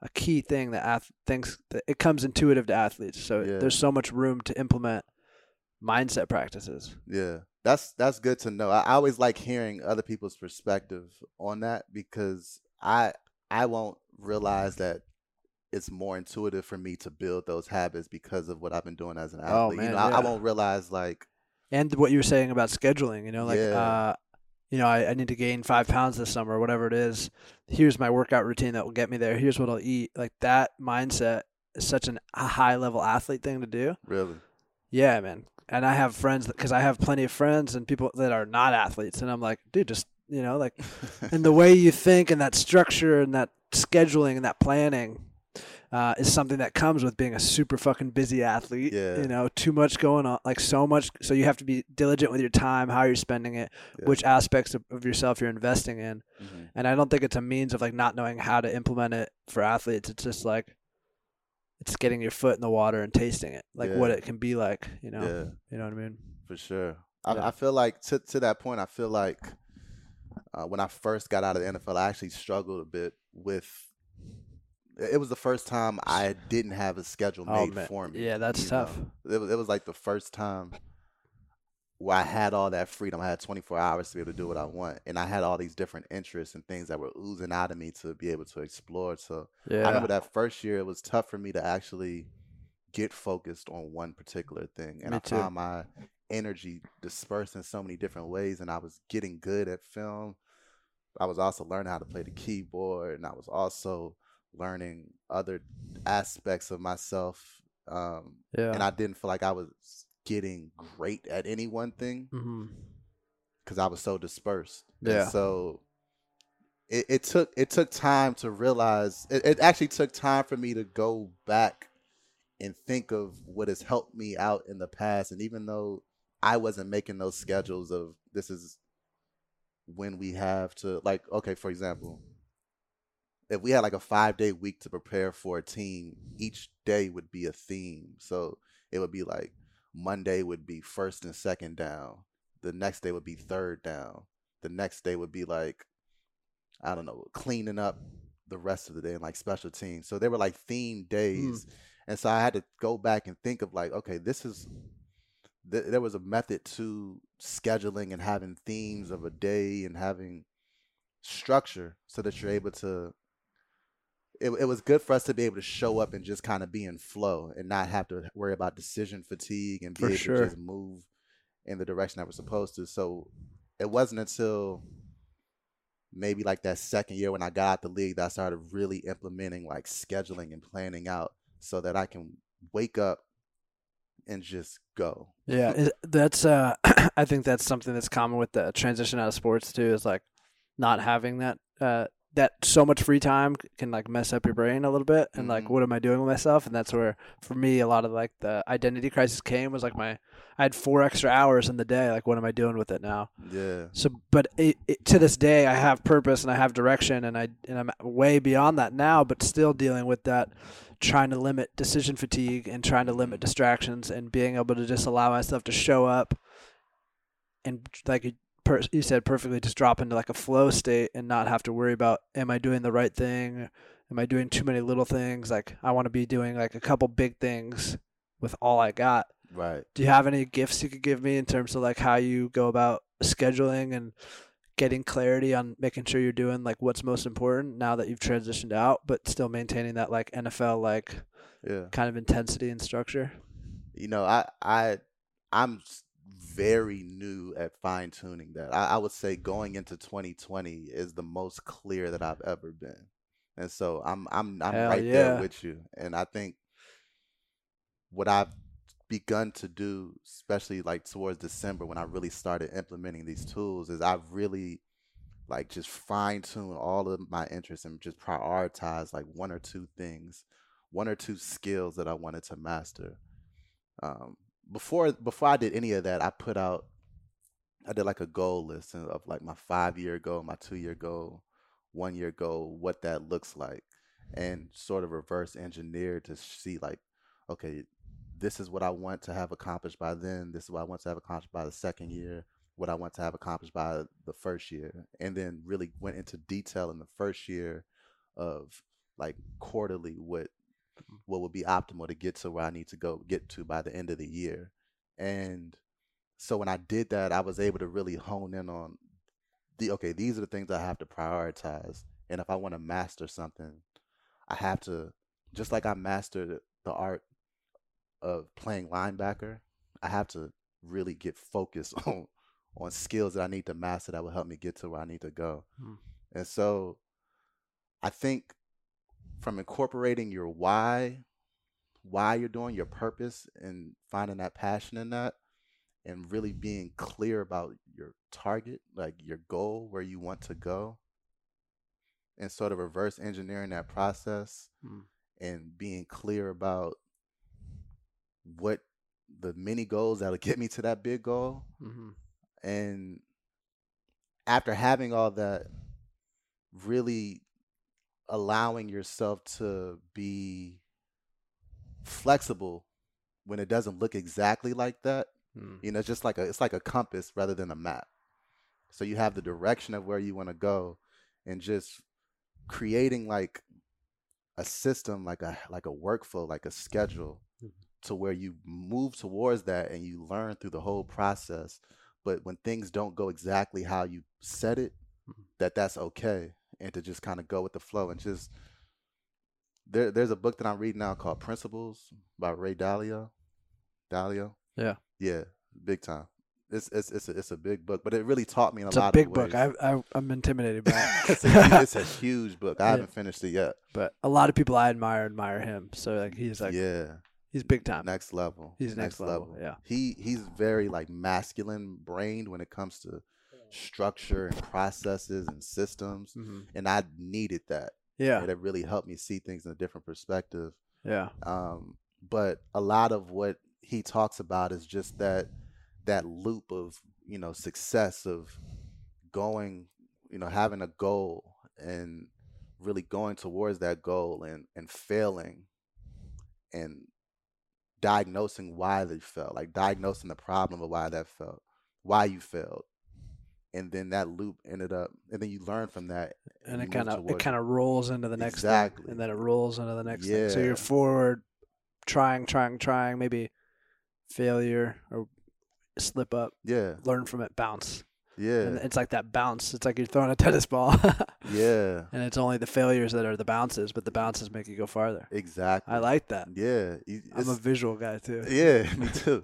a key thing that ath- thinks that it comes intuitive to athletes so yeah. there's so much room to implement mindset practices. Yeah. That's that's good to know. I, I always like hearing other people's perspective on that because I I won't realize that it's more intuitive for me to build those habits because of what I've been doing as an oh, athlete. Oh, man, you know, yeah. I, I, won't realize like and what you were saying about scheduling. You know, like yeah. uh, you know, I, I need to gain five pounds this summer, whatever it is. Here's my workout routine that will get me there. Here's what I'll eat. Like that mindset is such an, a high level athlete thing to do. Really? Yeah, man and I have friends because I have plenty of friends and people that are not athletes, and I'm like, dude, just you know, like, and the way you think and that structure and that scheduling and that planning uh, is something that comes with being a super fucking busy athlete. Yeah. You know, too much going on, like so much. So you have to be diligent with your time, how you're spending it, yeah. which aspects of, of, yourself you're investing in. Mm-hmm. And I don't think it's a means of like not knowing how to implement it for athletes. It's just like it's getting your foot in the water and tasting it, like yeah. what it can be like. You know, yeah. you know what I mean? For sure. I. I feel like to to that point, I feel like uh, when I first got out of the NFL, I actually struggled a bit with. It was the first time I didn't have a schedule oh, made for me. Yeah, that's tough. It was, it was like the first time where I had all that freedom. I had 24 hours to be able to do what I want, and I had all these different interests and things that were oozing out of me to be able to explore. So yeah. I remember that first year, it was tough for me to actually get focused on one particular thing, and me I too. found my energy dispersed in so many different ways, and I was getting good at film. I was also learning how to play the keyboard, and I was also learning other aspects of myself. Um, yeah. And I didn't feel like I was getting great at any one thing because mm-hmm. I was so dispersed. Yeah. And so it, it, took it took time to realize. It, it actually took time for me to go back and think of what has helped me out in the past. And even though I wasn't making those schedules of this is when we have to like okay for example if we had like a five day week to prepare for a team each day would be a theme. So it would be like monday would be first and second down the next day would be third down the next day would be like i don't know cleaning up the rest of the day and like special teams. So they were like theme days. Mm. and so i had to go back and think of like okay this is th- there was a method to scheduling and having themes of a day and having structure so that you're able to it, it was good for us to be able to show up and just kind of be in flow and not have to worry about decision fatigue and be for able sure. to just move in the direction that we're supposed to so it wasn't until maybe like that second year when I got out the league that I started really implementing like scheduling and planning out so that I can wake up and just go. Yeah, that's uh I think that's something that's common with the transition out of sports too is like not having that uh that so much free time can like mess up your brain a little bit and like mm-hmm. what am i doing with myself? And that's where for me a lot of like the identity crisis came was like my i had four extra hours in the day like what am i doing with it now? Yeah. So but it, it, to this day i have purpose and i have direction and i and i'm way beyond that now but still dealing with that trying to limit decision fatigue and trying to limit distractions and being able to just allow myself to show up and like per, you said perfectly just drop into like a flow state and not have to worry about am I doing the right thing? Am I doing too many little things? Like I want to be doing like a couple big things with all I got. Right. Do you have any gifts you could give me in terms of like how you go about scheduling and getting clarity on making sure you're doing like what's most important now that you've transitioned out, but still maintaining that like NFL like yeah. kind of intensity and structure? You know, I I I'm very new at fine tuning that. I, I, would say going into 2020 is the most clear that I've ever been, and so I'm I'm I'm Hell right yeah. there with you. And I think what I've begun to do, especially like towards December when I really started implementing these tools, is I've really like just fine tune all of my interests and just prioritize like one or two things, one or two skills that I wanted to master. Um, before before I did any of that, I put out I did like a goal list of like my five year goal, my two year goal, one year goal, what that looks like, and sort of reverse engineer to see like, okay, this is what I want to have accomplished by then. This is what I want to have accomplished by the second year. What I want to have accomplished by the first year, and then really went into detail in the first year of like quarterly what what would be optimal to get to where I need to go get to by the end of the year. And so when I did that, I was able to really hone in on the okay, these are the things I have to prioritize. And if I want to master something, I have to just like I mastered the art of playing linebacker, I have to really get focused on on skills that I need to master that will help me get to where I need to go. Hmm. And so I think from incorporating your why, why you're doing your purpose and finding that passion in that and really being clear about your target, like your goal, where you want to go, and sort of reverse engineering that process mm. and being clear about what the many goals that'll get me to that big goal. Mm-hmm. And after having all that, really allowing yourself to be flexible when it doesn't look exactly like that. Mm. You know, it's just like a it's like a compass rather than a map. So you have the direction of where you want to go and just creating like a system like a like a workflow, like a schedule mm-hmm. to where you move towards that and you learn through the whole process. But when things don't go exactly how you said it, mm-hmm. that that's okay and to just kind of go with the flow and just there there's a book that I'm reading now called Principles by Ray Dalio. Dalio. Yeah. Yeah, big time. It's it's it's a, it's a big book, but it really taught me in a it's lot a big of ways. book. I, I am intimidated by it. it's, a, it's, a, huge book. I yeah. haven't finished it yet. But a lot of people I admire admire him. So like he's like yeah, he's big time. Next level. He's next, next level. level. Yeah. He he's very like masculine brained when it comes to structure and processes and systems, mm-hmm. and I needed that. Yeah, and it really helped me see things in a different perspective. Yeah. Um, but a lot of what he talks about is just that that loop of you know success of going, you know, having a goal and really going towards that goal and and failing and diagnosing why they felt, like diagnosing the problem of why that felt, why you failed. And then that loop ended up, and then you learn from that, and you it kind of it kind of rolls into the next Exactly. thing, and then it rolls into the next thing. So you're forward, trying, trying, trying, maybe failure or slip up, Yeah, learn from it, bounce. And yeah, it's like that bounce. It's like you're throwing a tennis ball, yeah, and it's only the failures that are the bounces, but the bounces make you go farther. exactly. I like that. Yeah, I'm a visual guy too. Yeah, me too.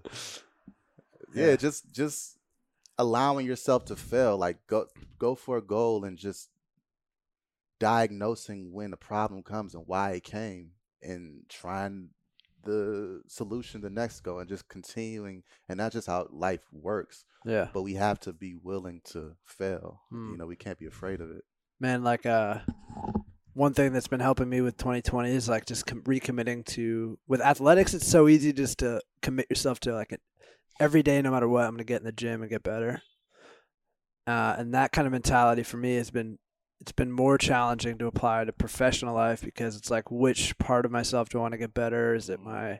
yeah, Yeah. just just allowing yourself to fail, like go go for a goal and just diagnosing when the problem comes and why it came and trying the solution the next go and just continuing and that's just how life works. Yeah. But we have to be willing to fail. Hmm. You know, we can't be afraid of it. man like uh one thing that's been helping me with 2020 is like just com- recommitting to with athletics it's so easy just to commit yourself to like it every day no matter what i'm gonna get in the gym and get better. Uh, and that kind of mentality for me has been it's been more challenging to apply to professional life because it's like which part of myself do i want to get better? Is it my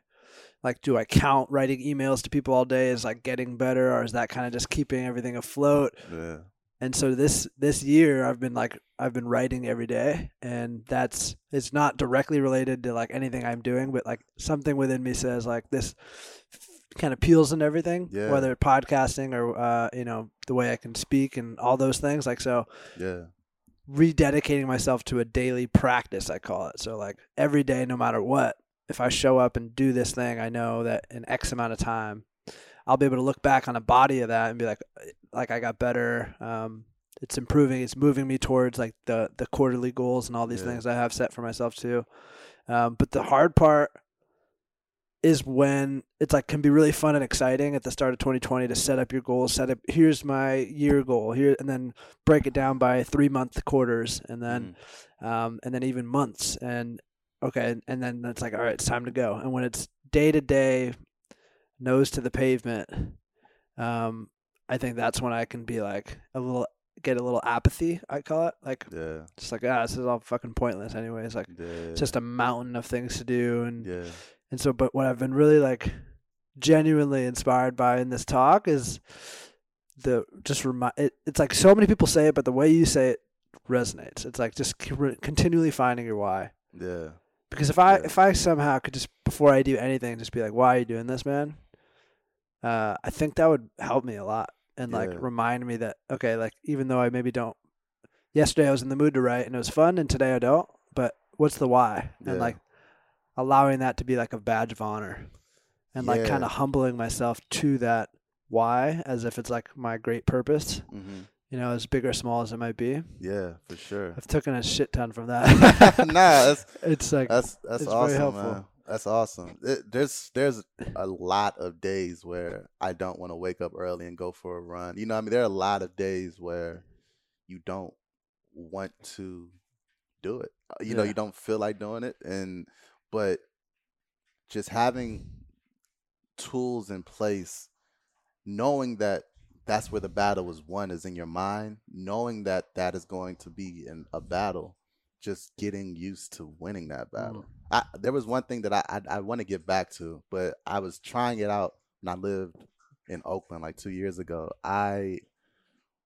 like do i count writing emails to people all day? As like getting better or is that kind of just keeping everything afloat? Yeah. and so this this year i've been like i've been writing every day and that's it's not directly related to like anything i'm doing but like something within me says like this kind of peels into everything Yeah. whether podcasting or uh you know the way i can speak and all those things like so Yeah. rededicating myself to a daily practice i call it so like every day no matter what if i show up and do this thing i know that in x amount of time i'll be able to look back on a body of that and be like like i got better um it's improving it's moving me towards like the the quarterly goals and all these Yeah. things i have set for myself too um but the hard part is when it's like can be really fun and exciting at the start of 2020 to set up your goals set up here's my year goal here and then break it down by three month quarters and then Mhm. um, and then even months and okay and then it's like all right it's time to go and when it's day to day nose to the pavement um, i think that's when i can be like a little get a little apathy i call it like Yeah. just like ah this is all fucking pointless anyways like Yeah. it's just a mountain of things to do and yeah. And so, but what I've been really like genuinely inspired by in this talk is the just remind. It, it's like so many people say it, but the way you say it resonates. It's like just continually finding your why. Yeah. Because if I Yeah. if I somehow could just before I do anything, just be like, "Why are you doing this, man?" Uh, I think that would help me a lot and like remind me that okay, like even though I maybe don't. Yesterday I was in the mood to write and it was fun, and today I don't. But what's the why? Yeah. And like allowing that to be like a badge of honor, and like Yeah. kind of humbling myself to that why as if it's like my great purpose. hmm You know, as big or small as it might be. Yeah, for sure. I've taken a shit ton from that. nah, that's it's like that's that's it's awesome, helpful. man. That's awesome. It, there's there's a lot of days where I don't want to wake up early and go for a run. You know, I mean, there are a lot of days where you don't want to do it. You know, you don't feel like doing it, and but just having tools in place, knowing that that's where the battle was won is in your mind, knowing that that is going to be in a battle, just getting used to winning that mm. battle. I, there was one thing that I I, I want to get back to, but I was trying it out when I lived in Oakland like two years ago. I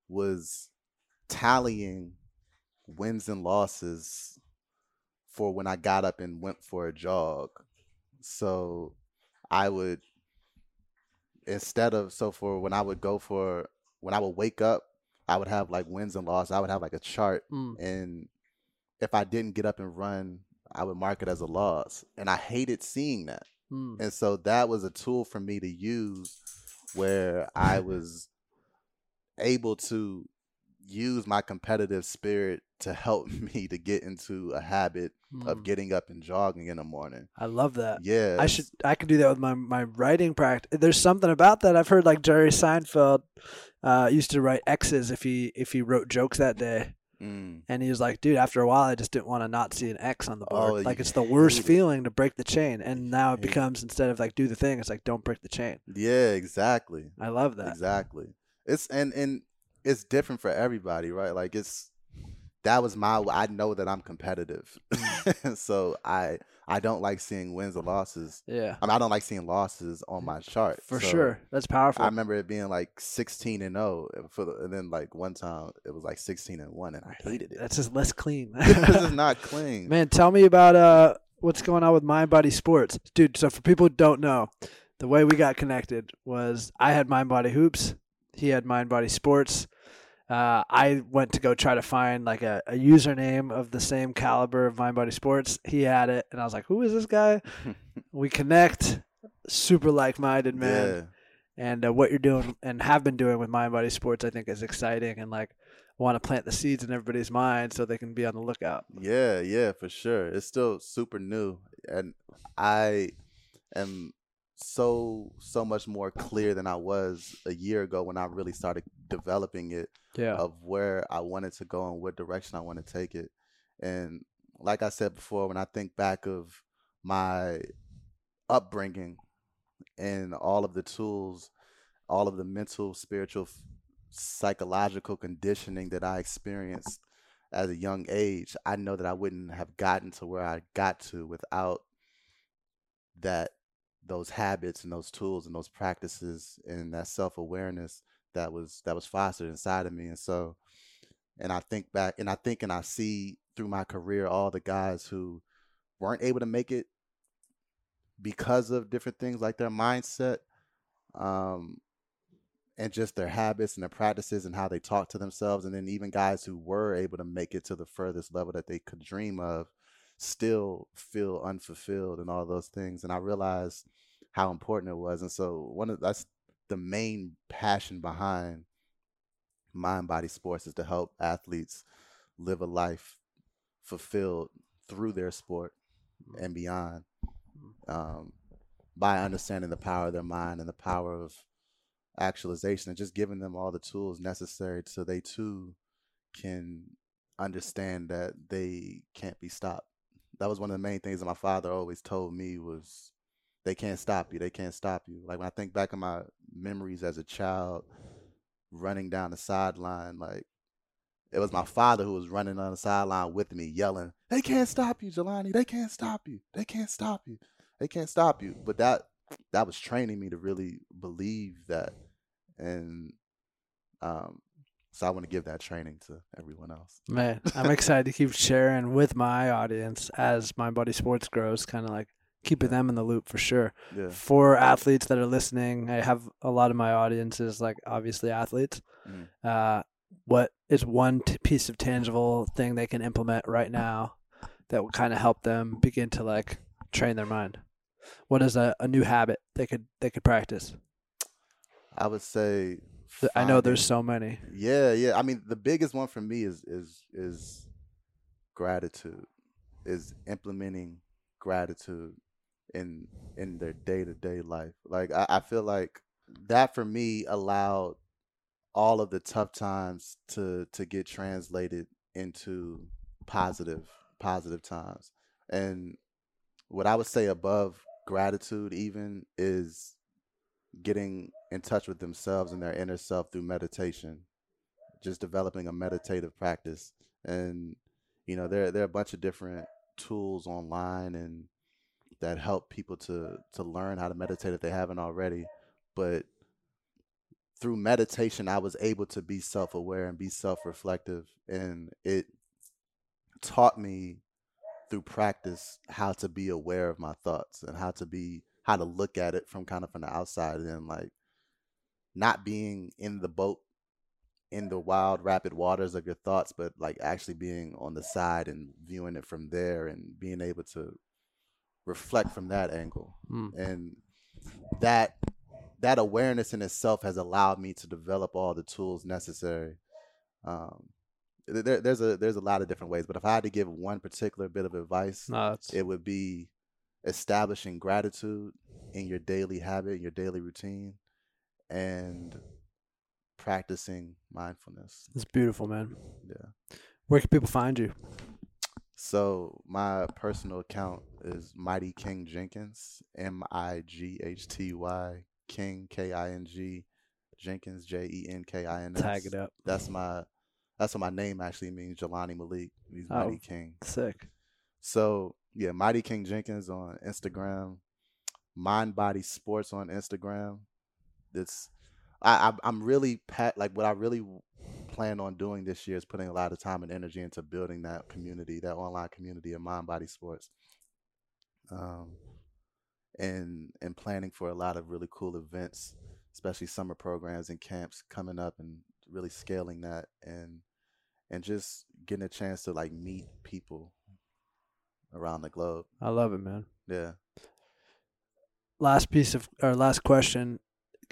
was tallying wins and losses for when I got up and went for a jog. So I would instead of so for when I would go for when I would wake up, I would have like wins and losses. I would have like a chart Mm. and if I didn't get up and run, I would mark it as a loss. And I hated seeing that. Mm. And so that was a tool for me to use where I was able to use my competitive spirit to help me to get into a habit of Mm. getting up and jogging in the morning. I love that. Yeah. I should I could do that with my my writing practice. There's something about that. I've heard like Jerry Seinfeld uh, used to write X's if he if he wrote jokes that day, Mm, and he was like, "Dude, after a while, I just didn't want to not see an X on the board. Oh, like it's the worst it. feeling to break the chain." And now it. becomes instead of like do the thing, it's like don't break the chain. yeah, exactly. I love that. Exactly. It's and and it's different for everybody, right? Like it's that was my I know that I'm competitive. So I I don't like seeing wins or losses. Yeah. I mean I don't like seeing losses on my chart. For So sure. That's powerful. I remember it being like 16 and 0 for the, and then like one time it was like 16 and 1 and I hated it. That's just less clean. this is not clean. Man, tell me about uh what's going on with Mind Body Sports, dude. So for people who don't know, the way we got connected was I had Mind Body Hoops, he had Mind Body Sports. Uh, I went to go try to find like a, a username of the same caliber of Mind Body Sports. He had it, and I was like, "Who is this guy?" we connect, super like minded man Yeah. and uh, what you're doing and have been doing with mind body sports i think is exciting and like want to plant the seeds in everybody's mind so they can be on the lookout Yeah, yeah, for sure. It's still super new, and I am so so much more clear than I was a year ago when I really started developing it yeah of where I wanted to go and what direction I want to take it. And like I said before, when I think back of my upbringing and all of the tools, all of the mental, spiritual, psychological conditioning that I experienced as a young age, I know that I wouldn't have gotten to where I got to without that those habits and those tools and those practices and that self-awareness that was that was fostered inside of me and so and I think back and I think and I see through my career all the guys who weren't able to make it because of different things like their mindset um and just their habits and their practices and how they talk to themselves and then even guys who were able to make it to the furthest level that they could dream of still feel unfulfilled and all those things and I realized how important it was and so one of that's the main passion behind mind body sports is to help athletes live a life fulfilled through their sport and beyond um, by understanding the power of their mind and the power of actualization and just giving them all the tools necessary so they too can understand that they can't be stopped. That was one of the main things that my father always told me was they can't stop you they can't stop you. Like when i think back on my memories as a child running down the sideline like it was my father who was running on the sideline with me yelling they can't stop you jelani they can't stop you they can't stop you they can't stop you. But that that was training me to really believe that and um so i want to give that training to everyone else. Man i'm excited to keep sharing with my audience as Mind Body Sports grows kind of like keeping them in the loop for sure yeah for athletes that are listening i have a lot of my audiences like obviously athletes Mhm. uh, what is one t- piece of tangible thing they can implement right now that will kind of help them begin to like train their mind what is a, a new habit they could they could practice i would say i know there's so many Yeah, yeah. I mean, the biggest one for me is is is gratitude. Is implementing gratitude in in their day to day life. Like I, I feel like that for me allowed all of the tough times to to get translated into positive positive times. And what I would say above gratitude even is getting in touch with themselves and their inner self through meditation just developing a meditative practice and you know there there are a bunch of different tools online and that help people to to learn how to meditate if they haven't already but through meditation I was able to be self-aware and be self-reflective and it taught me through practice how to be aware of my thoughts and how to be how to look at it from kind of from the outside and like not being in the boat in the wild rapid waters of your thoughts but like actually being on the side and viewing it from there and being able to reflect from that angle Mm. and that that awareness in itself has allowed me to develop all the tools necessary um there, there's a there's a lot of different ways but if i had to give one particular bit of advice no, it would be establishing gratitude in your daily habit, in your daily routine, and practicing mindfulness. it's beautiful man Yeah. where can people find you So my personal account is Mighty King Jenkins, M I G H T Y King K I N G Jenkins, J E N K I N S. Tag it up. That's my that's what my name actually means, Jelani Malik. He's Oh. Mighty King. Sick. So yeah, Mighty King Jenkins on Instagram, Mind Body Sports on Instagram. It's I, I I'm really pat like what I really plan on doing this year is putting a lot of time and energy into building that community, that online community of Mind Body Sports. Um, and and planning for a lot of really cool events, especially summer programs and camps coming up, and really scaling that and and just getting a chance to like meet people around the globe. I love it, man. Yeah. Last piece of our last question.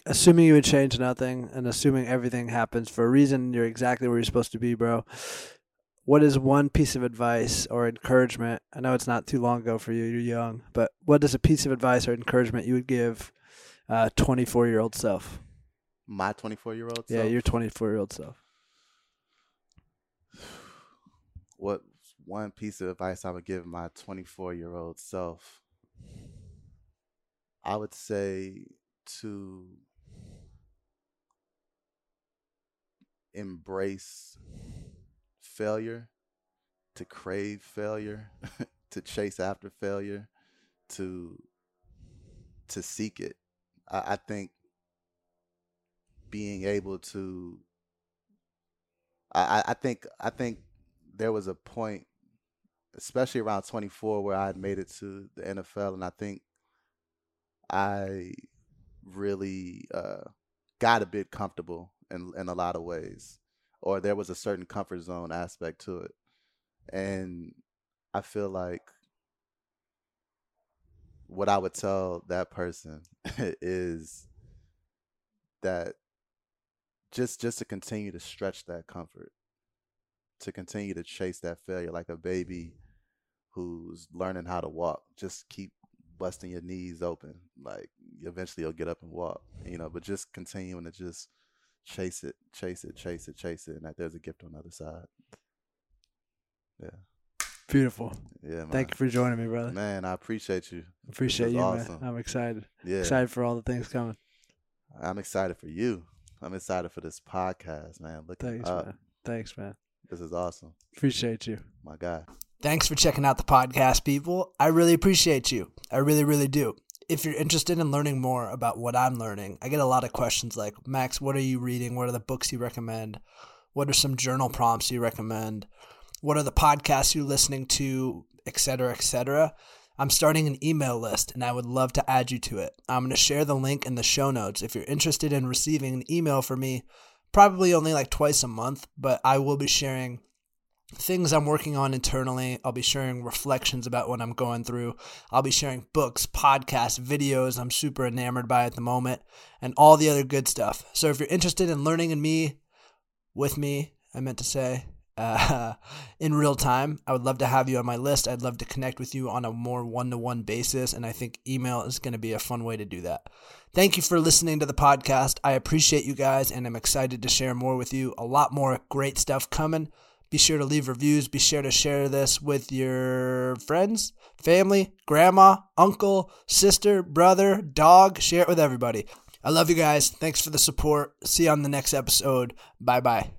Assuming you would change nothing and assuming everything happens for a reason, you're exactly where you're supposed to be, bro. What is one piece of advice or encouragement? I know it's not too long ago for you, you're young, but what is a piece of advice or encouragement you would give uh 24 year old self? My 24 year old. Self? Yeah, your 24 year old self. What one piece of advice I would give my 24 year old self? I would say to embrace failure, to crave failure, to chase after failure, to to seek it. I, I think being able to I, I- think I think there was a point, especially around 24, where I had made it to the NFL, and I think I really uh, got a bit comfortable in in a lot of ways, or there was a certain comfort zone aspect to it, and I feel like what I would tell that person is that just just to continue to stretch that comfort to continue to chase that failure like a baby who's learning how to walk just keep busting your knees open like eventually you'll get up and walk you know but just continuing to just chase it chase it chase it chase it and that there's a gift on the other side yeah Beautiful. yeah man. Thank you for joining me, brother. man i appreciate you Appreciate you, awesome. man. I'm excited. yeah Excited for all the things coming. i'm excited for you i'm excited for this podcast man look Thanks, up man. Thanks, man. this is awesome Appreciate you. my god Thanks for checking out the podcast, people. I really appreciate you. I really, really do. If you're interested in learning more about what I'm learning, I get a lot of questions like, Max, what are you reading? What are the books you recommend? What are some journal prompts you recommend? What are the podcasts you're listening to, et cetera, et cetera? I'm starting an email list and I would love to add you to it. I'm going to share the link in the show notes if you're interested in receiving an email from me, probably only like twice a month, but I will be sharing things I'm working on internally. I'll be sharing reflections about what I'm going through. I'll be sharing books, podcasts, videos I'm super enamored by at the moment, and all the other good stuff. So if you're interested in learning in me, with me, I meant to say, uh, in real time, I would love to have you on my list. I'd love to connect with you on a more one to one basis, and I think email is going to be a fun way to do that. Thank you for listening to the podcast. I appreciate you guys, and I'm excited to share more with you. A lot more great stuff coming. Be sure to leave reviews. Be sure to share this with your friends, family, grandma, uncle, sister, brother, dog. Share it with everybody. I love you guys. Thanks for the support. See you on the next episode. Bye bye.